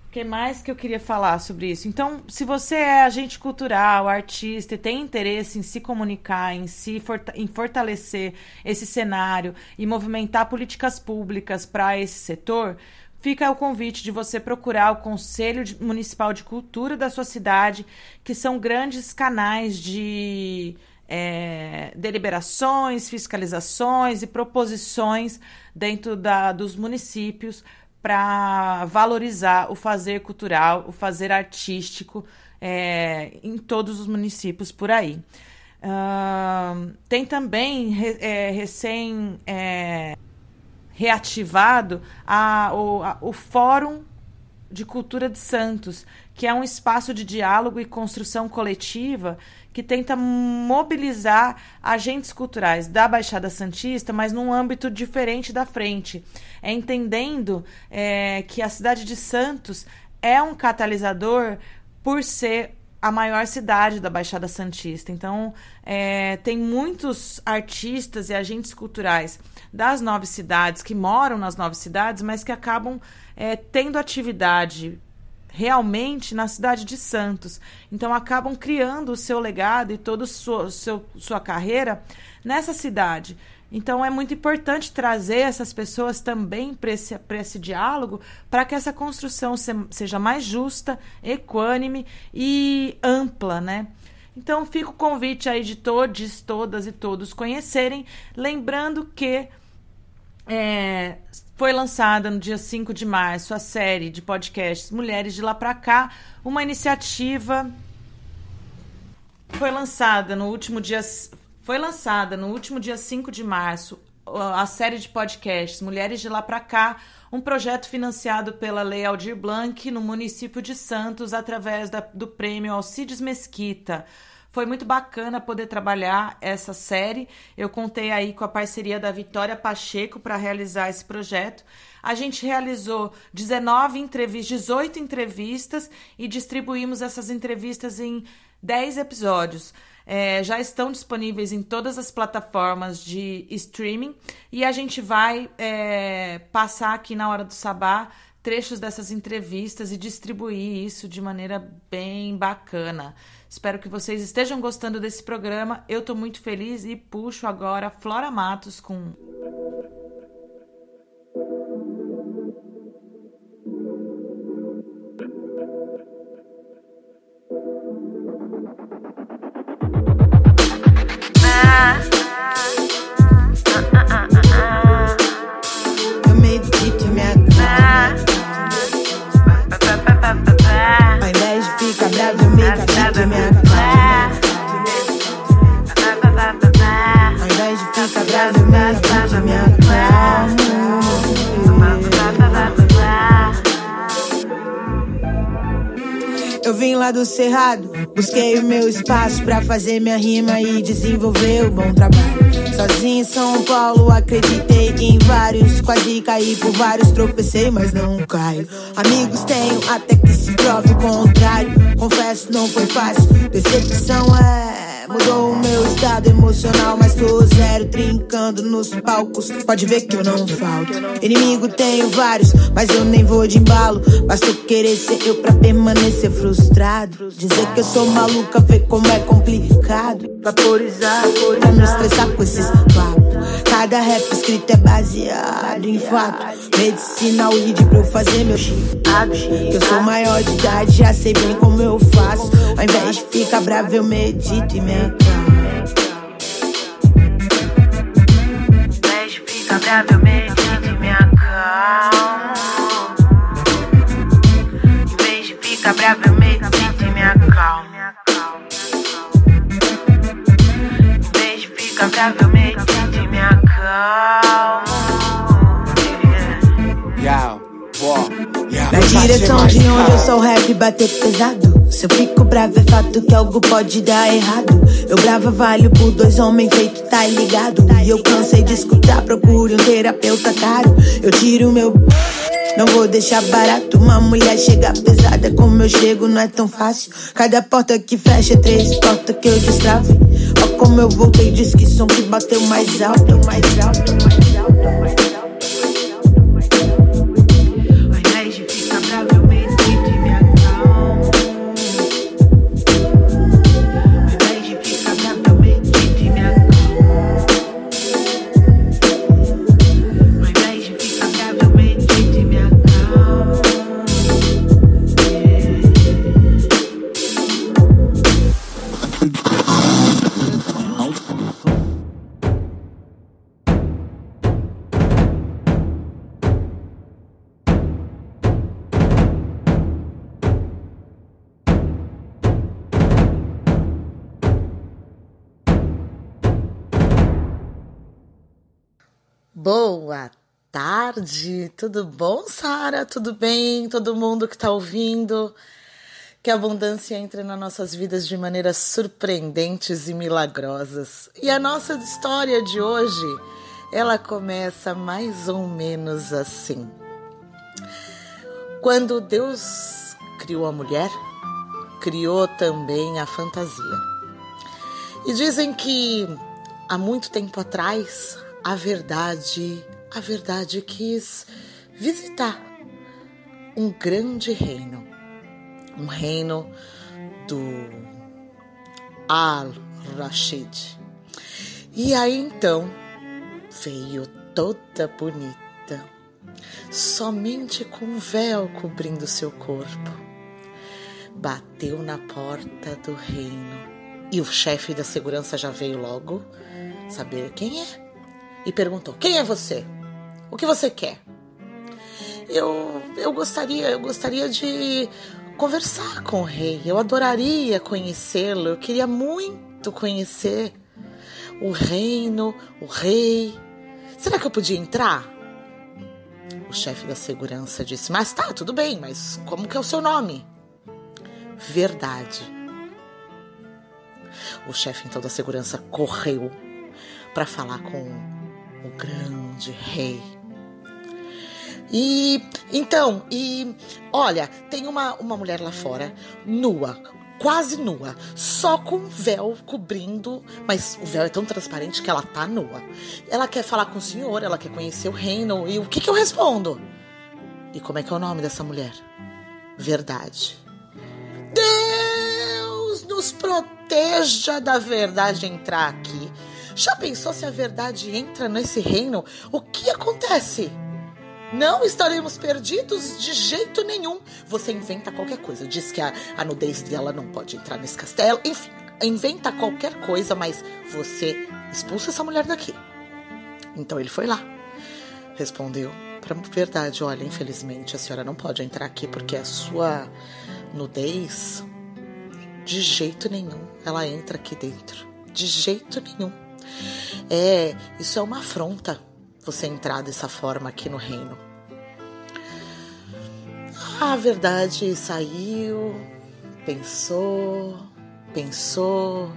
Speaker 8: O que mais que eu queria falar sobre isso? Então, se você é agente cultural, artista e tem interesse em se comunicar, em se em fortalecer esse cenário e movimentar políticas públicas para esse setor, fica o convite de você procurar o Conselho Municipal de Cultura da sua cidade, que são grandes canais de é, deliberações, fiscalizações e proposições dentro da, dos municípios para valorizar o fazer cultural, o fazer artístico é, em todos os municípios por aí. Uh, tem também é, recém é, reativado a, o, a, o Fórum de Cultura de Santos, que é um espaço de diálogo e construção coletiva que tenta mobilizar agentes culturais da Baixada Santista, mas num âmbito diferente da frente. É entendendo é, que a cidade de Santos é um catalisador por ser a maior cidade da Baixada Santista. Então, é, tem muitos artistas e agentes culturais das nove cidades que moram nas nove cidades, mas que acabam é, tendo atividade realmente na cidade de Santos. Então acabam criando o seu legado e toda a sua, seu, sua carreira nessa cidade. Então é muito importante trazer essas pessoas também para esse, esse diálogo para que essa construção se, seja mais justa, equânime e ampla, né? Então fica o convite aí de todos, todas e todos conhecerem, lembrando que é, foi lançada no dia 5 de março a série de podcasts Mulheres de Lá Pra Cá, uma iniciativa foi lançada no último dia foi lançada no último dia 5 de março a série de podcasts Mulheres de Lá Pra Cá, um projeto financiado pela Lei Aldir Blanc no município de Santos através da, do prêmio Alcides Mesquita. Foi muito bacana poder trabalhar essa série. Eu contei aí com a parceria da Vitória Pacheco para realizar esse projeto. A gente realizou 19 entrevistas, 18 entrevistas e distribuímos essas entrevistas em 10 episódios. É, já estão disponíveis em todas as plataformas de streaming e a gente vai é, passar aqui na hora do sabá trechos dessas entrevistas e distribuir isso de maneira bem bacana. Espero que vocês estejam gostando desse programa. Eu estou muito feliz e puxo agora Flora Matos com
Speaker 31: Eu do Cerrado, busquei o meu espaço pra fazer minha rima e desenvolver o bom trabalho. Sozinho em São Paulo, acreditei em vários. Quase caí por vários, tropecei, mas não caio. Amigos tenho até que se prove o contrário. Confesso, não foi fácil. Decepção é. Mudou o meu estado emocional, mas tô zero, trincando nos palcos. Pode ver que eu não falto. Inimigo tenho vários, mas eu nem vou de embalo. Basta querer ser eu pra permanecer frustrado. Dizer que eu sou maluca, ver como é complicado. Vaporizar, pra me estressar com esses papos. Cada rap escrito é baseado em fato. Medicina, lead pra eu fazer meu chiado. Eu sou maior de idade, já sei bem como eu faço. Ao invés de ficar bravo, eu medito e me acalmo.
Speaker 32: Bravo, eu medito e me acalmo. Em vez de ficar bravo, eu medito e me acalmo. Em vez de ficar bravo, eu medito.
Speaker 31: Na direção de onde eu sou rap bater pesado. Se eu fico bravo é fato que algo pode dar errado. Eu brava valho por dois homens feito, tá ligado? E eu cansei de escutar, procure um terapeuta caro. Eu tiro meu. Não vou deixar barato. Uma mulher chega pesada, como eu chego não é tão fácil. Cada porta que fecha, três portas que eu destrave. Ó, como eu voltei, diz que som que bateu mais alto, mais alto, mais alto, mais alto.
Speaker 33: Boa tarde, tudo bom, Sara? Tudo bem? Todo mundo que está ouvindo? Que a abundância entre nas nossas vidas de maneiras surpreendentes e milagrosas. E a nossa história de hoje, ela começa mais ou menos assim. Quando Deus criou a mulher, criou também a fantasia. E dizem que há muito tempo atrás a verdade, a verdade quis visitar um grande reino, um reino do Al-Rashid. E aí então veio toda bonita, somente com um véu cobrindo seu corpo. Bateu na porta do reino e o chefe da segurança já veio logo saber quem é e perguntou: Quem é você? O que você quer? Eu, eu gostaria, eu gostaria de conversar com o rei. Eu adoraria conhecê-lo. Eu queria muito conhecer o reino, o rei. Será que eu podia entrar? O chefe da segurança disse: Mas tá, tudo bem, mas como que é o seu nome? Verdade. O chefe então da segurança correu para falar com o grande rei. E então, e olha, tem uma, uma mulher lá fora, nua, quase nua, só com véu cobrindo, mas o véu é tão transparente que ela tá nua. Ela quer falar com o senhor, ela quer conhecer o reino, e o que, que eu respondo? E como é que é o nome dessa mulher? Verdade. Deus nos proteja da verdade entrar aqui. Já pensou se a verdade entra nesse reino? O que acontece? Não estaremos perdidos de jeito nenhum. Você inventa qualquer coisa. Diz que a, a nudez dela não pode entrar nesse castelo. Enfim, inventa qualquer coisa, mas você expulsa essa mulher daqui. Então ele foi lá. Respondeu para verdade: olha, infelizmente a senhora não pode entrar aqui porque a sua nudez, de jeito nenhum, ela entra aqui dentro. De jeito nenhum. É, isso é uma afronta você entrar dessa forma aqui no reino. A verdade saiu, pensou, pensou,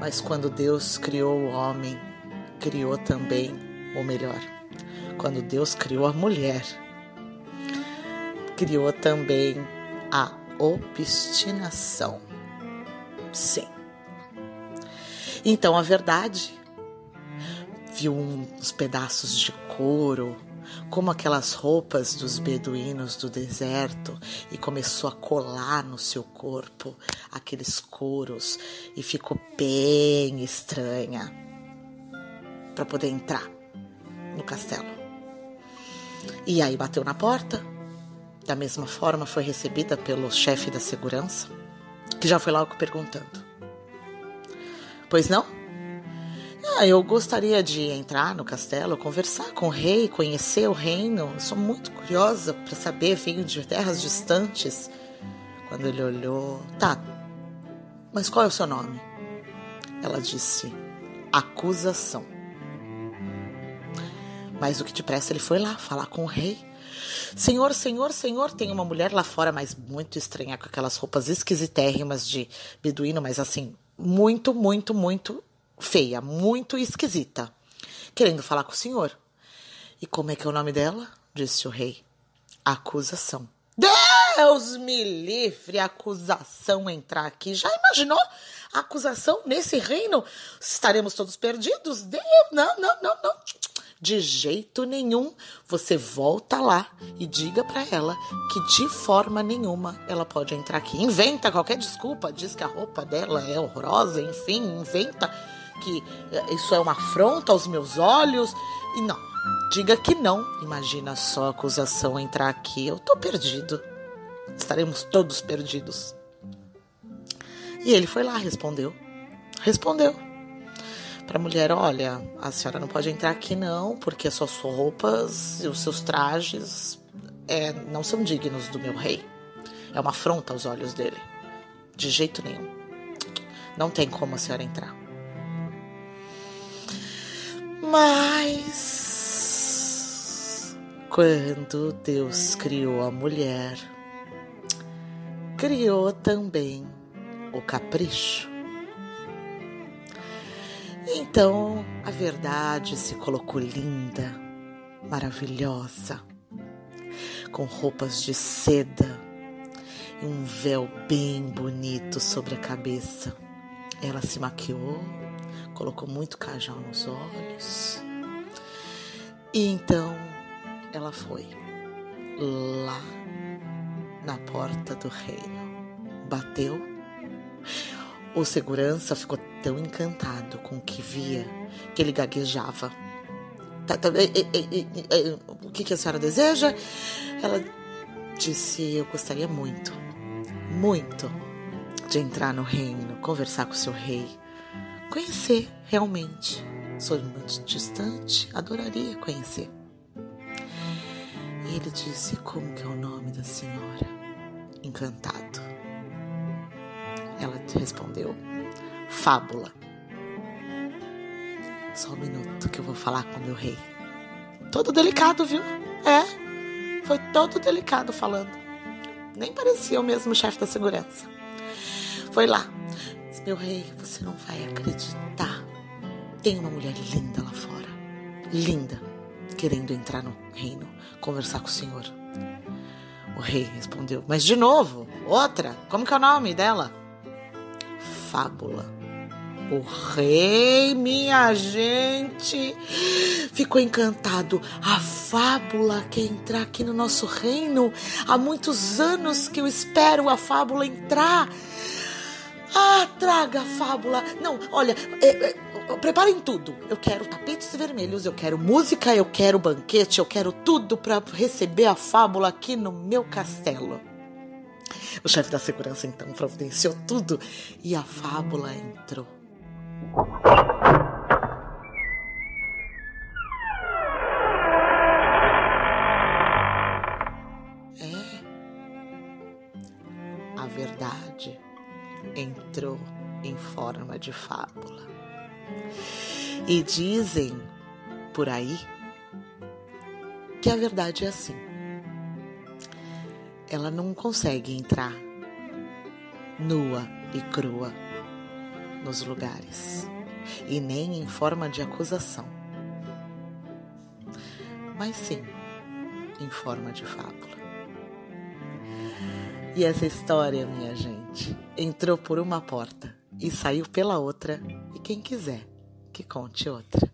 Speaker 33: mas quando Deus criou o homem, criou também o melhor. Quando Deus criou a mulher, criou também a obstinação. Sim. Então a verdade viu uns pedaços de couro, como aquelas roupas dos beduínos do deserto, e começou a colar no seu corpo aqueles couros e ficou bem estranha para poder entrar no castelo. E aí bateu na porta. Da mesma forma foi recebida pelo chefe da segurança, que já foi logo perguntando: Pois não? Ah, eu gostaria de entrar no castelo, conversar com o rei, conhecer o reino. Eu sou muito curiosa para saber, venho de terras distantes. Quando ele olhou, tá, mas qual é o seu nome? Ela disse: Acusação. Mas o que depressa ele foi lá falar com o rei. Senhor, senhor, senhor, tem uma mulher lá fora, mas muito estranha, com aquelas roupas esquisitérrimas de beduíno, mas assim, muito, muito, muito feia, muito esquisita, querendo falar com o senhor. E como é que é o nome dela? disse o rei. Acusação. Deus me livre acusação entrar aqui. Já imaginou acusação nesse reino? Estaremos todos perdidos? Deus, não, não, não, não. De jeito nenhum. Você volta lá e diga para ela que de forma nenhuma ela pode entrar aqui. Inventa qualquer desculpa, diz que a roupa dela é horrorosa, enfim, inventa que isso é uma afronta aos meus olhos. E não, diga que não. Imagina só a acusação entrar aqui. Eu tô perdido. Estaremos todos perdidos. E ele foi lá, respondeu. Respondeu. Para a mulher: Olha, a senhora não pode entrar aqui não, porque as suas roupas e os seus trajes é, não são dignos do meu rei. É uma afronta aos olhos dele. De jeito nenhum. Não tem como a senhora entrar. Mas quando Deus criou a mulher, criou também o capricho. Então a verdade se colocou linda, maravilhosa, com roupas de seda e um véu bem bonito sobre a cabeça. Ela se maquiou, colocou muito cajal nos olhos. E então ela foi lá na porta do reino. Bateu. O segurança ficou tão encantado com o que via que ele gaguejava. Tá, tá, e, e, e, o que, que a senhora deseja? Ela disse: Eu gostaria muito, muito de entrar no reino, conversar com o seu rei, conhecer realmente. Sou muito distante, adoraria conhecer. E ele disse: Como que é o nome da senhora? Encantado. Ela respondeu: Fábula. Só um minuto que eu vou falar com meu rei. Todo delicado, viu? É. Foi todo delicado falando. Nem parecia o mesmo chefe da segurança. Foi lá. Meu rei, você não vai acreditar. Tem uma mulher linda lá fora. Linda. Querendo entrar no reino, conversar com o senhor. O rei respondeu, mas de novo, outra. Como que é o nome dela? Fábula. O rei, minha gente, ficou encantado. A fábula quer entrar aqui no nosso reino. Há muitos anos que eu espero a fábula entrar. Ah, traga a fábula. Não, olha, é, é, preparem tudo. Eu quero tapetes vermelhos, eu quero música, eu quero banquete, eu quero tudo para receber a fábula aqui no meu castelo. O chefe da segurança então providenciou tudo e a fábula entrou. É. A verdade entrou em forma de fábula. E dizem por aí que a verdade é assim. Ela não consegue entrar nua e crua nos lugares e nem em forma de acusação, mas sim em forma de fábula. E essa história, minha gente, entrou por uma porta e saiu pela outra, e quem quiser que conte outra.